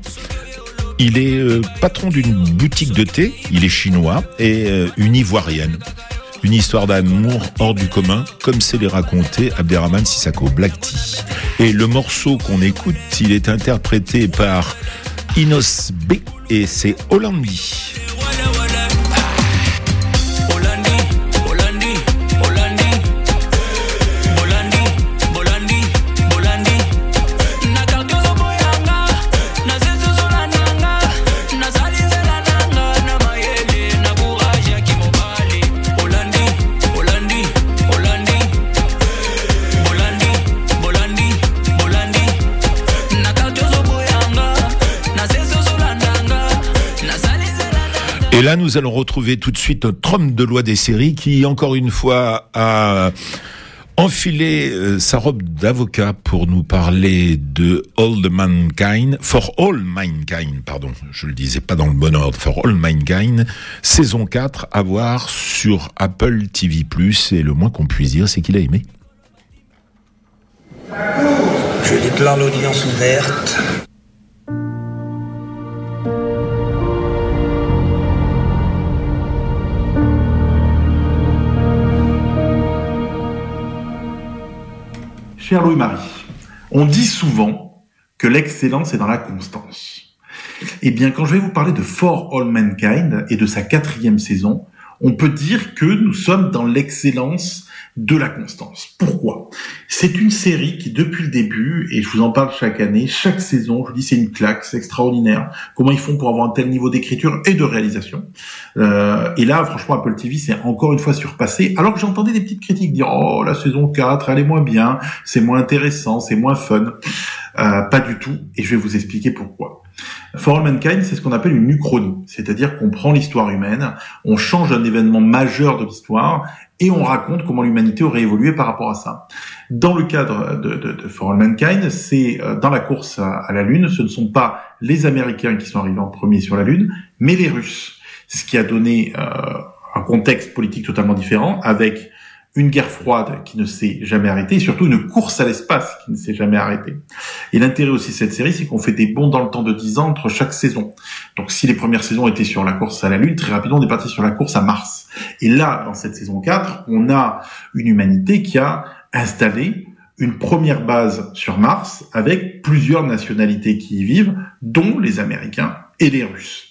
Il est euh, patron d'une boutique de thé. Il est chinois et une ivoirienne. Une histoire d'amour hors du commun, comme c'est les raconté Abderrahman Sissako, Black Tea. Et le morceau qu'on écoute, il est interprété par Inos B et c'est Hollandi. Et là, nous allons retrouver tout de suite notre homme de loi des séries qui, encore une fois, a enfilé euh, sa robe d'avocat pour nous parler de All the Mankind, For All Mankind, pardon, je le disais pas dans le bon ordre, For All Mankind, saison 4 à voir sur Apple TV+, et le moins qu'on puisse dire, c'est qu'il a aimé. Je déclare l'audience ouverte. Cher Louis-Marie, on dit souvent que l'excellence est dans la constance. Eh bien, quand je vais vous parler de For All Mankind et de sa quatrième saison, on peut dire que nous sommes dans l'excellence de la constance. Pourquoi? C'est une série qui, depuis le début, et je vous en parle chaque année, chaque saison, je vous dis c'est une claque, c'est extraordinaire. Comment ils font pour avoir un tel niveau d'écriture et de réalisation euh, Et là, franchement, Apple TV c'est encore une fois surpassé. Alors que j'entendais des petites critiques dire oh la saison 4, elle est moins bien, c'est moins intéressant, c'est moins fun. Euh, pas du tout, et je vais vous expliquer pourquoi. For All Mankind, c'est ce qu'on appelle une uchronie, c'est-à-dire qu'on prend l'histoire humaine, on change un événement majeur de l'histoire et on raconte comment l'humanité aurait évolué par rapport à ça. Dans le cadre de, For All Mankind, c'est euh, dans la course à, la Lune, ce ne sont pas les Américains qui sont arrivés en premier sur la Lune, mais les Russes, ce qui a donné euh, un contexte politique totalement différent avec une guerre froide qui ne s'est jamais arrêtée, et surtout une course à l'espace qui ne s'est jamais arrêtée. Et l'intérêt aussi de cette série, c'est qu'on fait des bons dans le temps de 10 ans entre chaque saison. Donc si les premières saisons étaient sur la course à la Lune, très rapidement on est parti sur la course à Mars. Et là, dans cette saison 4, on a une humanité qui a installé une première base sur Mars avec plusieurs nationalités qui y vivent, dont les Américains et les Russes.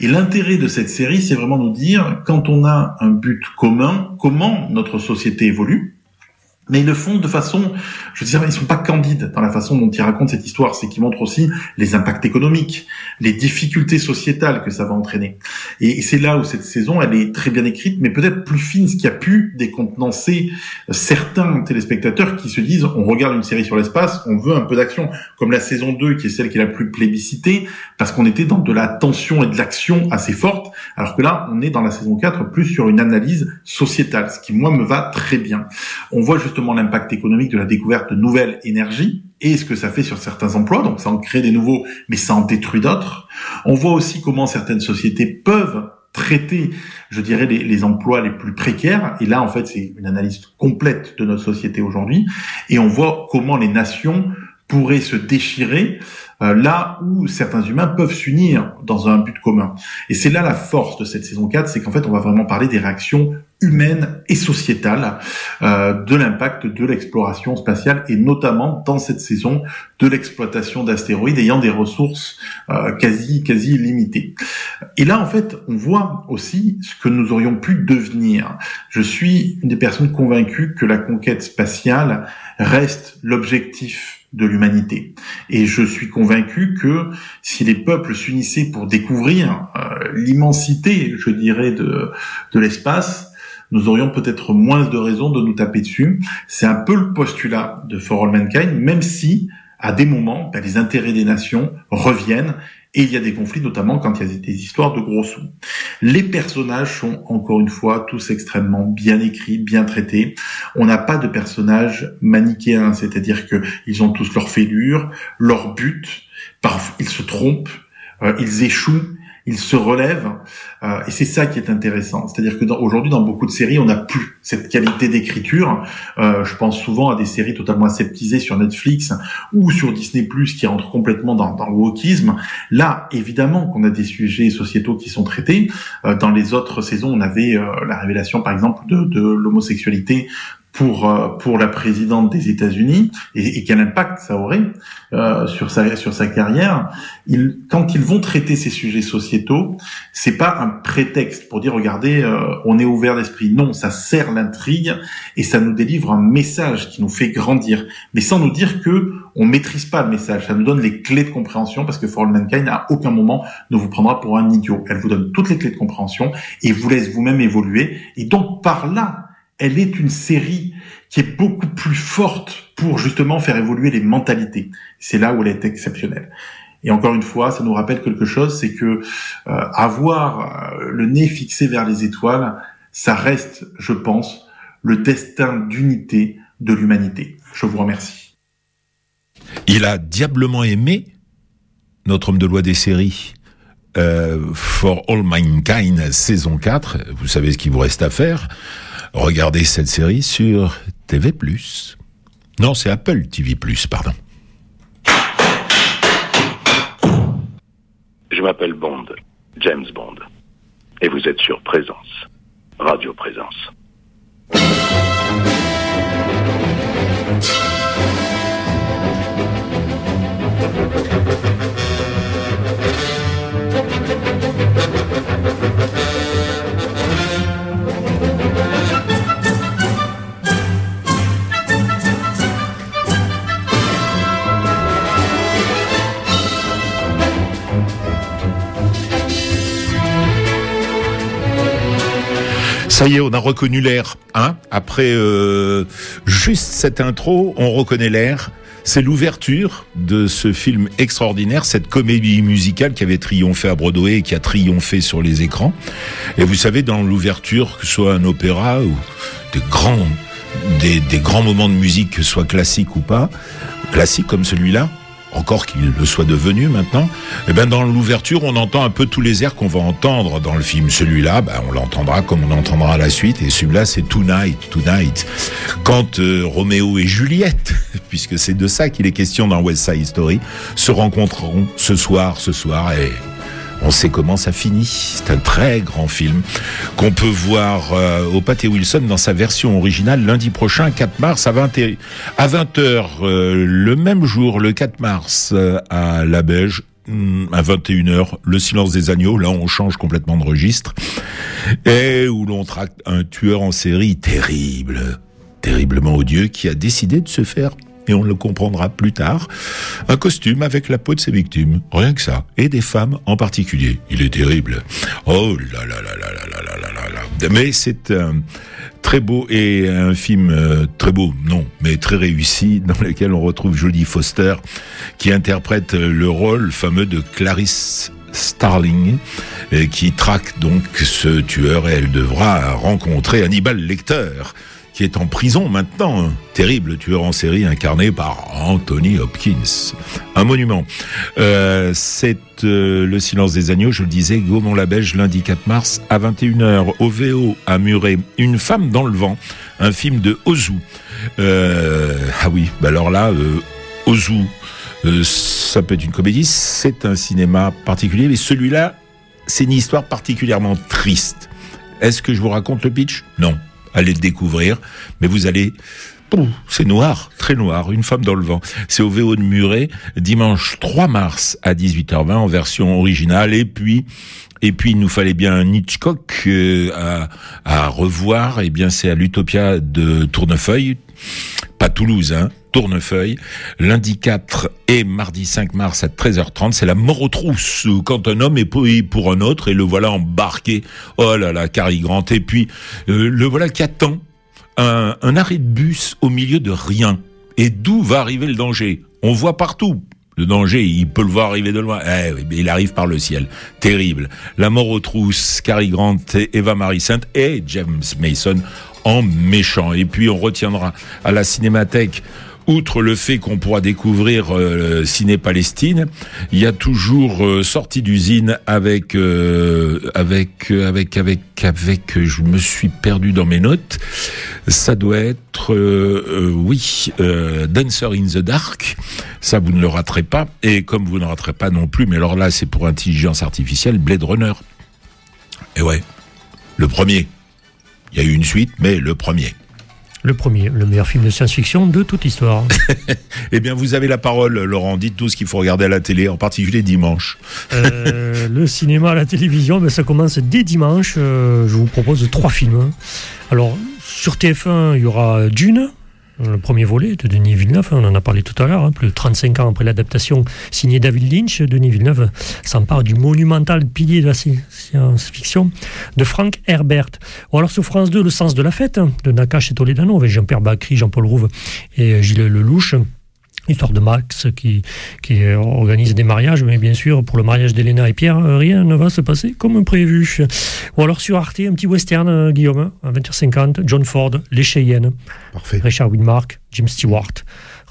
Et l'intérêt de cette série, c'est vraiment nous dire, quand on a un but commun, comment notre société évolue, mais ils le font de façon, je veux dire, ils sont pas candides dans la façon dont ils racontent cette histoire. C'est qu'ils montrent aussi les impacts économiques, les difficultés sociétales que ça va entraîner. Et c'est là où cette saison, elle est très bien écrite, mais peut-être plus fine, ce qui a pu décontenancer certains téléspectateurs qui se disent, on regarde une série sur l'espace, on veut un peu d'action, comme la saison 2, qui est celle qui est la plus plébiscitée, parce qu'on était dans de la tension et de l'action assez forte, alors que là, on est dans la saison 4 plus sur une analyse sociétale, ce qui, moi, me va très bien. On voit justement l'impact économique de la découverte de nouvelles énergies et ce que ça fait sur certains emplois. Donc ça en crée des nouveaux, mais ça en détruit d'autres. On voit aussi comment certaines sociétés peuvent traiter, je dirais, les, emplois les plus précaires. Et là, en fait, c'est une analyse complète de notre société aujourd'hui. Et on voit comment les nations pourraient se déchirer là où certains humains peuvent s'unir dans un but commun. Et c'est là la force de cette saison 4, c'est qu'en fait on va vraiment parler des réactions humaines et sociétales euh, de l'impact de l'exploration spatiale et notamment dans cette saison de l'exploitation d'astéroïdes ayant des ressources euh, quasi quasi limitées. Et là en fait on voit aussi ce que nous aurions pu devenir. Je suis une des personnes convaincues que la conquête spatiale reste l'objectif de l'humanité. Et je suis convaincu que si les peuples s'unissaient pour découvrir euh, l'immensité, je dirais, de, de l'espace, nous aurions peut-être moins de raisons de nous taper dessus. C'est un peu le postulat de For All Mankind, même si, à des moments, ben, les intérêts des nations reviennent et il y a des conflits, notamment quand il y a des histoires de gros sous. Les personnages sont, encore une fois, tous extrêmement bien écrits, bien traités. On n'a pas de personnages manichéens, c'est-à-dire que ils ont tous leur fêlure, leur but, ils se trompent, euh, ils échouent, il se relève, euh, et c'est ça qui est intéressant. C'est-à-dire que aujourd'hui, dans beaucoup de séries, on n'a plus cette qualité d'écriture. Euh, je pense souvent à des séries totalement aseptisées sur Netflix ou sur Disney+, qui rentrent complètement dans, dans le wokisme. Là, évidemment qu'on a des sujets sociétaux qui sont traités. Euh, dans les autres saisons, on avait euh, la révélation, par exemple, de, de l'homosexualité pour euh, pour la présidente des États-Unis et, et, quel impact ça aurait euh, sur sa sur sa carrière. Ils, quand ils vont traiter ces sujets sociétaux, c'est pas un prétexte pour dire regardez euh, on est ouvert d'esprit. Non, ça sert l'intrigue et ça nous délivre un message qui nous fait grandir, mais sans nous dire que on maîtrise pas le message. Ça nous donne les clés de compréhension parce que For All Mankind à aucun moment ne vous prendra pour un idiot. Elle vous donne toutes les clés de compréhension et vous laisse vous-même évoluer. Et donc par là elle est une série qui est beaucoup plus forte pour justement faire évoluer les mentalités. C'est là où elle est exceptionnelle. Et encore une fois, ça nous rappelle quelque chose, c'est que euh, avoir euh, le nez fixé vers les étoiles, ça reste, je pense, le destin d'unité de l'humanité. Je vous remercie. Il a diablement aimé notre homme de loi des séries. Euh, For All Mankind, saison 4, vous savez ce qu'il vous reste à faire regardez cette série sur TV+. Non, c'est Apple TV+, pardon. Je m'appelle Bond, James Bond. Et vous êtes sur Présence, Radio Présence. Ça y est, on a reconnu l'air. Hein Après euh, juste cette intro, on reconnaît l'air. C'est l'ouverture de ce film extraordinaire, cette comédie musicale qui avait triomphé à Broadway et qui a triomphé sur les écrans. Et vous savez, dans l'ouverture, que ce soit un opéra ou grands, des, des grands moments de musique, que ce soit classique ou pas, classique comme celui-là, encore qu'il le soit devenu maintenant, eh ben dans l'ouverture, on entend un peu tous les airs qu'on va entendre dans le film. Celui-là, ben, on l'entendra comme on entendra la suite, et celui-là, c'est Tonight, Tonight. Quand euh, Roméo et Juliette, puisque c'est de ça qu'il est question dans West Side Story, se rencontreront ce soir, ce soir, et on sait comment ça finit. C'est un très grand film qu'on peut voir euh, au Pâté Wilson dans sa version originale lundi prochain, 4 mars à 20 à 20h euh, le même jour, le 4 mars euh, à La Beige hmm, à 21h, Le silence des agneaux, là on change complètement de registre, et où l'on tracte un tueur en série terrible, terriblement odieux, qui a décidé de se faire et on le comprendra plus tard, un costume avec la peau de ses victimes, rien que ça, et des femmes en particulier. Il est terrible. Oh là là là là là là là là là. Mais c'est un très beau et un film euh, très beau, non, mais très réussi, dans lequel on retrouve Jodie Foster, qui interprète le rôle fameux de Clarice Starling, qui traque donc ce tueur. Et elle devra rencontrer Hannibal Lecter qui est en prison maintenant. Terrible tueur en série incarné par Anthony Hopkins. Un monument. Euh, c'est euh, Le silence des agneaux, je le disais, Gaumont-la-Belge, lundi 4 mars à 21h. OVO à Muret. Une femme dans le vent. Un film de Ozu. Euh, ah oui, bah alors là, Ozu. ça peut être une comédie, c'est un cinéma particulier, mais celui-là, c'est une histoire particulièrement triste. Est-ce que je vous raconte le pitch? Non. Allez le découvrir, mais vous allez c'est noir, très noir, une femme dans le vent. C'est au VO de Muret, dimanche 3 mars à 18h20 en version originale. Et puis, et puis, il nous fallait bien un Hitchcock euh, à, à, revoir. Et eh bien, c'est à l'Utopia de Tournefeuille, pas Toulouse, hein, Tournefeuille, lundi 4 et mardi 5 mars à 13h30. C'est la mort aux trousses quand un homme est pris pour un autre et le voilà embarqué. Oh là là, Cary Grant. Et puis, euh, le voilà qui attend un, arrêt de bus au milieu de rien. Et d'où va arriver le danger? On voit partout, le danger, il peut le voir arriver de loin. Eh il arrive par le ciel. Terrible. La mort aux trousses, Cary Grant, Eva Marie Saint et James Mason en méchant. Et puis on retiendra à la cinémathèque outre le fait qu'on pourra découvrir euh, Ciné Palestine, il y a toujours euh, sortie d'usine avec euh, avec euh, avec avec avec je me suis perdu dans mes notes. Ça doit être oui, Dancer in the Dark. Ça vous ne le raterez pas et comme vous ne raterez pas non plus mais alors là c'est pour intelligence artificielle Blade Runner. Et ouais, le premier. Il y a eu une suite mais le premier. Le premier, le meilleur film de science-fiction de toute l'histoire. eh bien, vous avez la parole, Laurent. Dites tout ce qu'il faut regarder à la télé, en particulier dimanche. euh, le cinéma, la télévision, ben, ça commence dès dimanche. Euh, je vous propose trois films. Alors, sur TF1, il y aura Dune, le premier volet de Denis Villeneuve, on en a parlé tout à l'heure, hein, plus de 35 ans après l'adaptation signée David Lynch, Denis Villeneuve s'empare du monumental pilier de la science-fiction de Frank Herbert. Ou alors sur France 2, Le sens de la fête, de Nakache et Toledano, avec Jean-Pierre Bacry, Jean-Paul Rouve et Gilles Lelouch histoire de Max qui, qui organise des mariages, mais bien sûr, pour le mariage d'Elena et Pierre, euh, rien ne va se passer comme prévu. Ou alors sur Arte, un petit western, euh, Guillaume, à 20h50, John Ford, Les Cheyennes, Parfait. Richard Widmark, Jim Stewart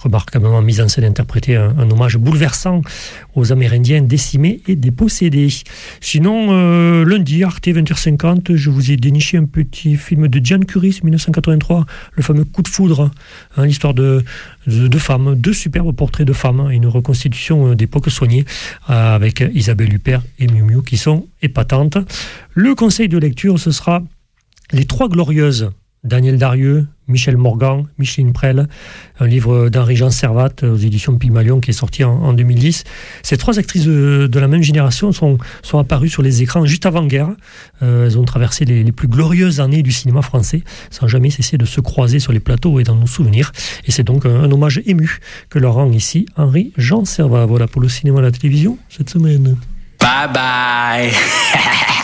remarquablement mise en scène interprété un, hommage bouleversant aux Amérindiens décimés et dépossédés. Sinon, euh, lundi, Arte 20h50, je vous ai déniché un petit film de Jan Curis, 1983, le fameux Coup de foudre, hein, l'histoire de, de, femmes, deux superbes portraits de femmes, une reconstitution d'époque soignée euh, avec Isabelle Huppert et Miu Miu qui sont épatantes. Le conseil de lecture, ce sera Les Trois Glorieuses Daniel Darieux, Michel Morgan, Micheline Prel, un livre d'Henri-Jean Servat aux éditions Pygmalion qui est sorti en, en 2010. Ces trois actrices de, la même génération sont, apparues sur les écrans juste avant-guerre. Euh, elles ont traversé les, les, plus glorieuses années du cinéma français sans jamais cesser de se croiser sur les plateaux et dans nos souvenirs. Et c'est donc un, un, hommage ému que leur rend ici Henri-Jean Servat. Voilà pour le cinéma et la télévision cette semaine. Bye bye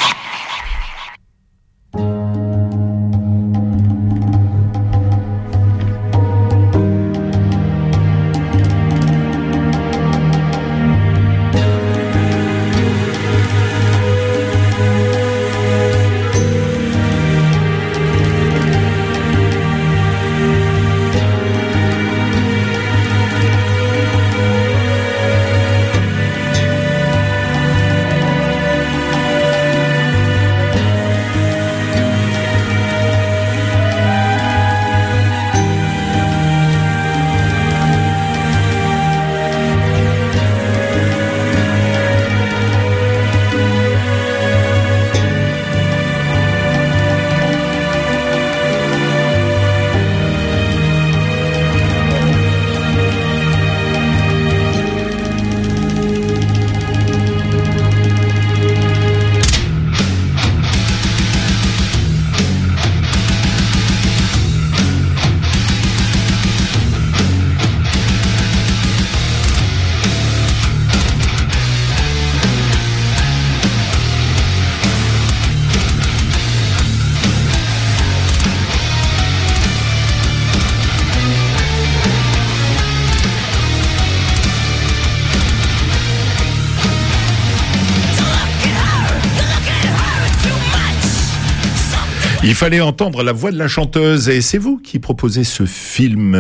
Il fallait entendre la voix de la chanteuse et c'est vous qui proposez ce film,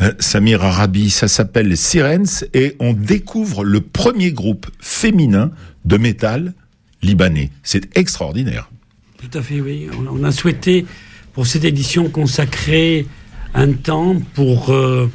euh, Samir Arabi. Ça s'appelle Sirens et on découvre le premier groupe féminin de métal libanais. C'est extraordinaire. Tout à fait, oui. On, a souhaité pour cette édition consacrer un temps pour euh,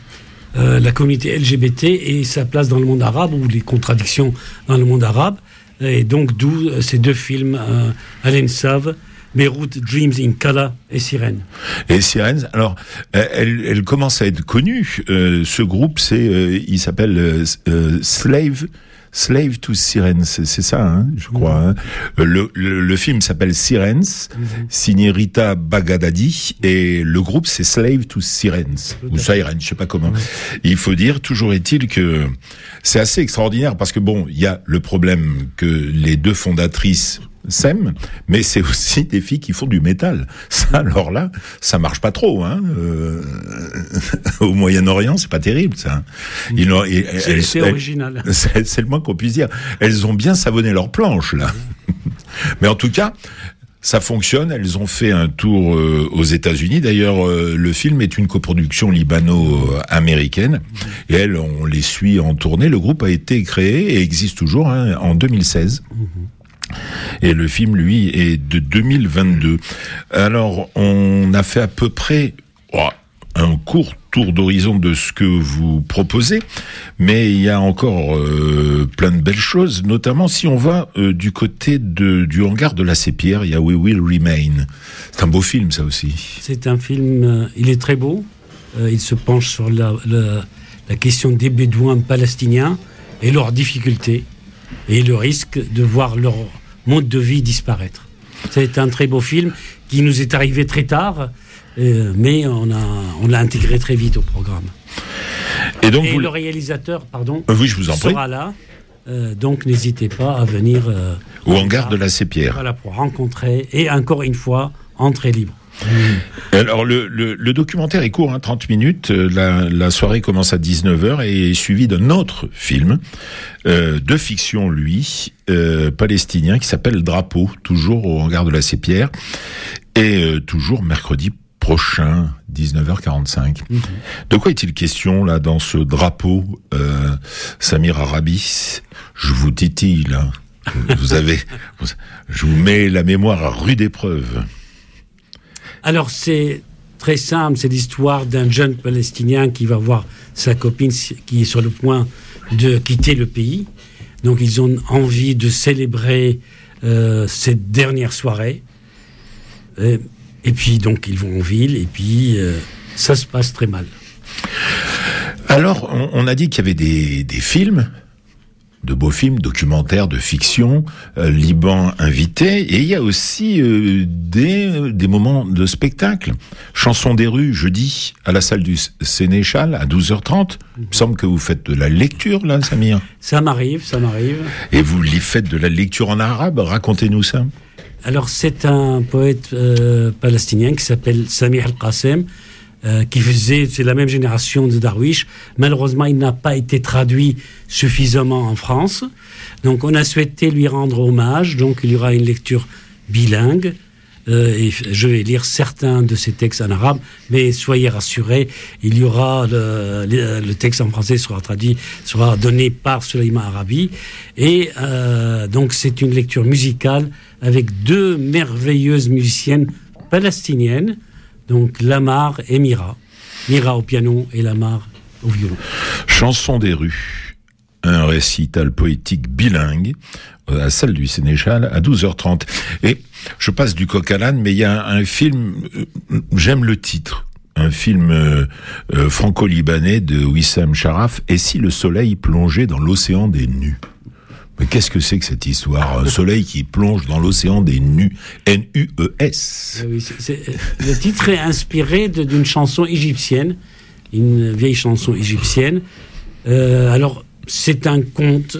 euh, la communauté LGBT et sa place dans le monde arabe ou les contradictions dans le monde arabe. Et donc d'où ces deux films, euh, Alain Save, Beyrouth Dreams in Kala et Sirène. Et Sirène, alors, euh, elle, elle commence à être connue. Euh, ce groupe, c'est, euh, il s'appelle euh, euh, Slave. Slave to Sirens, c'est ça, hein, je crois. hein. Le, le, le film s'appelle Sirens, signé Rita Bagadadi, et le groupe c'est Slave to Sirens ou Sirens, je sais pas comment. Il faut dire, toujours est-il que c'est assez extraordinaire parce que bon, il y a le problème que les deux fondatrices s'aiment, mais c'est aussi des filles qui font du métal. Ça, alors là, ça marche pas trop. Hein. Euh, au Moyen-Orient, c'est pas terrible, ça. Et- C'est- original. C'est le moins qu'on puisse dire. Elles ont bien savonné leurs planches, là. Mais en tout cas, ça fonctionne. Elles ont fait un tour euh, aux États-Unis. D'ailleurs, euh, le film est une coproduction libano-américaine. Et elles, on les suit en tournée. Le groupe a été créé et existe toujours hein, en 2016. Et le film, lui, est de 2022. Alors, on a fait à peu près un court tour d'horizon de ce que vous proposez, mais il y a encore euh, plein de belles choses, notamment si on va euh, du côté du hangar de la Sépierre, il y a We Will Remain. C'est un beau film, ça aussi. C'est un film, euh, il est très beau. Il se penche sur la- la question des Bédouins palestiniens et leurs difficultés et le risque de voir leur mode de vie disparaître. C'est un très beau film qui nous est arrivé très tard, euh, mais on a on l'a intégré très vite au programme. Et donc vous- le réalisateur, pardon, Euh, oui, je vous en prie. sera là. Euh, donc n'hésitez pas à venir euh, Au hangar de la Sépierre. voilà, pour rencontrer et encore une fois, entrée libre. Alors le, le, le documentaire est court, hein, 30 minutes. Euh, La, la soirée commence à 19h et est suivie d'un autre film euh, de fiction, lui, euh, palestinien, qui s'appelle Drapeau, toujours au hangar de la Sépierre, et euh, toujours mercredi prochain, 19h45. De quoi est-il question là dans ce drapeau, Samir Arabi? Je vous titille. hein. Vous avez, je vous mets la mémoire à rude épreuve. Alors c'est très simple, c'est l'histoire d'un jeune Palestinien qui va voir sa copine qui est sur le point de quitter le pays. Donc ils ont envie de célébrer euh, cette dernière soirée. Euh, et puis donc ils vont en ville et puis euh, ça se passe très mal. Alors, on, a dit qu'il y avait des films, de beaux films, documentaires, de fiction, euh, Liban invité, et il y a aussi euh, des, des moments de spectacle. Chanson des rues, jeudi, à la salle du Sénéchal, à 12h30. Il me semble que vous faites de la lecture, là, Samir. Ça m'arrive, ça m'arrive. Et vous li- faites de la lecture en arabe, racontez-nous ça. Alors, c'est un poète euh, palestinien qui s'appelle Samir Al-Qassem, euh, qui faisait, c'est la même génération de Darwish. Malheureusement, il n'a pas été traduit suffisamment en France. Donc, on a souhaité lui rendre hommage. Donc, il y aura une lecture bilingue. Euh, et je vais lire certains de ces textes en arabe, mais soyez rassurés, il y aura le, texte en français sera traduit, sera donné par Suleiman Arabi, et euh, donc c'est une lecture musicale avec deux merveilleuses musiciennes palestiniennes, donc Lamar et Mira, Mira au piano et Lamar au violon. Chanson des rues, un récital poétique bilingue à la salle du Sénéchal à 12h30. Et je passe du coq à l'âne, mais il y a un, film, euh, j'aime le titre, un film euh, euh, franco-libanais de Wissam Sharaf, Et si le soleil plongeait dans l'océan des nus? Mais qu'est-ce que c'est que cette histoire? Un soleil qui plonge dans l'océan des nus. N-U-E-S. C'est- c'est- le titre est inspiré d'une chanson égyptienne, une vieille chanson égyptienne. Euh, alors, c'est un conte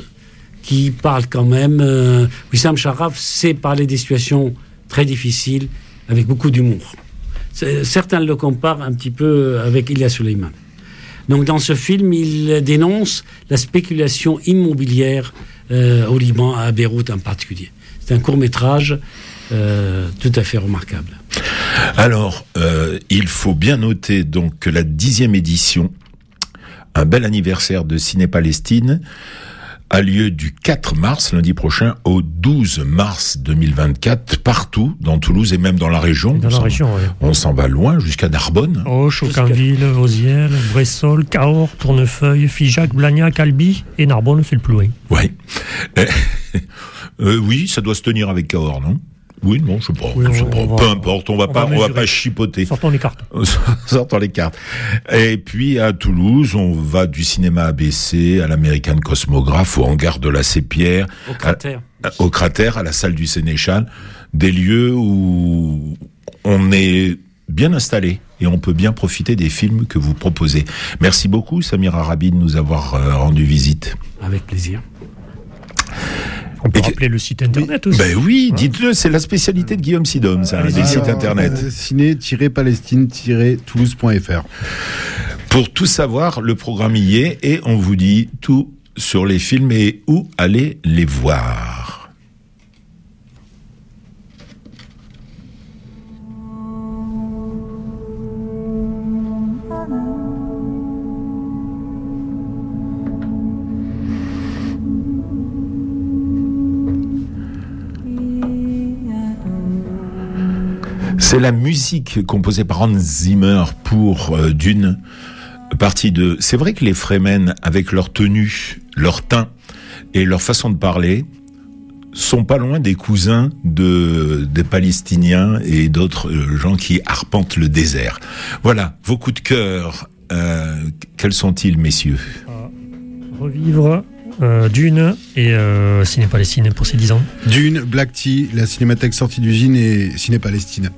qui parle quand même. Euh, Wissam Sharaf sait parler des situations très difficiles avec beaucoup d'humour. Certains le comparent un petit peu avec Ilya Suleiman. Donc, dans ce film, il dénonce la spéculation immobilière au Liban, à Beyrouth en particulier. C'est un court métrage euh, tout à fait remarquable. Alors, euh, il faut bien noter donc que la dixième édition, un bel anniversaire de Ciné Palestine, a lieu du 4 mars, lundi prochain, au 12 mars 2024, partout dans Toulouse et même dans la région. Dans On la s'en- région, oui. On s'en va loin, jusqu'à Narbonne. Auch, Aucunville, Osiel, Bressol, Cahors, Tournefeuille, Figeac, Blagnac, Albi et Narbonne, c'est le plus loin. Oui. Euh, oui, ça doit se tenir avec Cahors, non? Oui, non, je sais pas. Oui, je sais pas. va- Peu importe, on va on pas, va on va pas chipoter. Sortons les cartes. Sortons les cartes. Et puis à Toulouse, on va du cinéma ABC à l'American Cosmographe, au hangar de la Sépierre, Au cratère. à- au cratère, à la salle du Sénéchal, des lieux où on est bien installé et on peut bien profiter des films que vous proposez. Merci beaucoup, Samir Arabi, de nous avoir euh, rendu visite. Avec plaisir. On peut rappeler le site internet aussi. Ben oui, dites-le, c'est la spécialité de Guillaume Sidom, ça, les sites internet. Euh, Ciné-palestine-toulouse.fr. Pour tout savoir, le programme y est et on vous dit tout sur les films et où aller les voir. La musique composée par Hans Zimmer pour euh, Dune, partie de... C'est vrai que les Fremen, avec leur tenue, leur teint et leur façon de parler, sont pas loin des cousins de, des Palestiniens et d'autres euh, gens qui arpentent le désert. Voilà, vos coups de cœur, euh, quels sont-ils, messieurs? Revivre euh, Dune et euh, Ciné Palestine pour ses 10 ans. Dune, Black Tea, la cinémathèque sortie d'usine et Ciné-Palestine.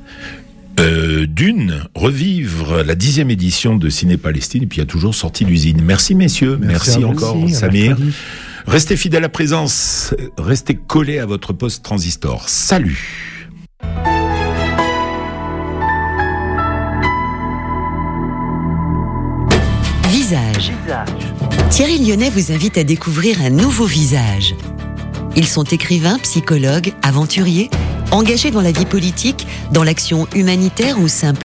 Euh, Dune, revivre la dixième édition de Ciné Palestine, et puis il y a toujours sorti d'usine. Merci messieurs, merci, encore Merci, Samir. Restez fidèles à la présence, restez collés à votre poste transistor. Salut Visage. Thierry Lyonnais vous invite à découvrir un nouveau visage. Ils sont écrivains, psychologues, aventuriers, engagés dans la vie politique, dans l'action humanitaire ou simple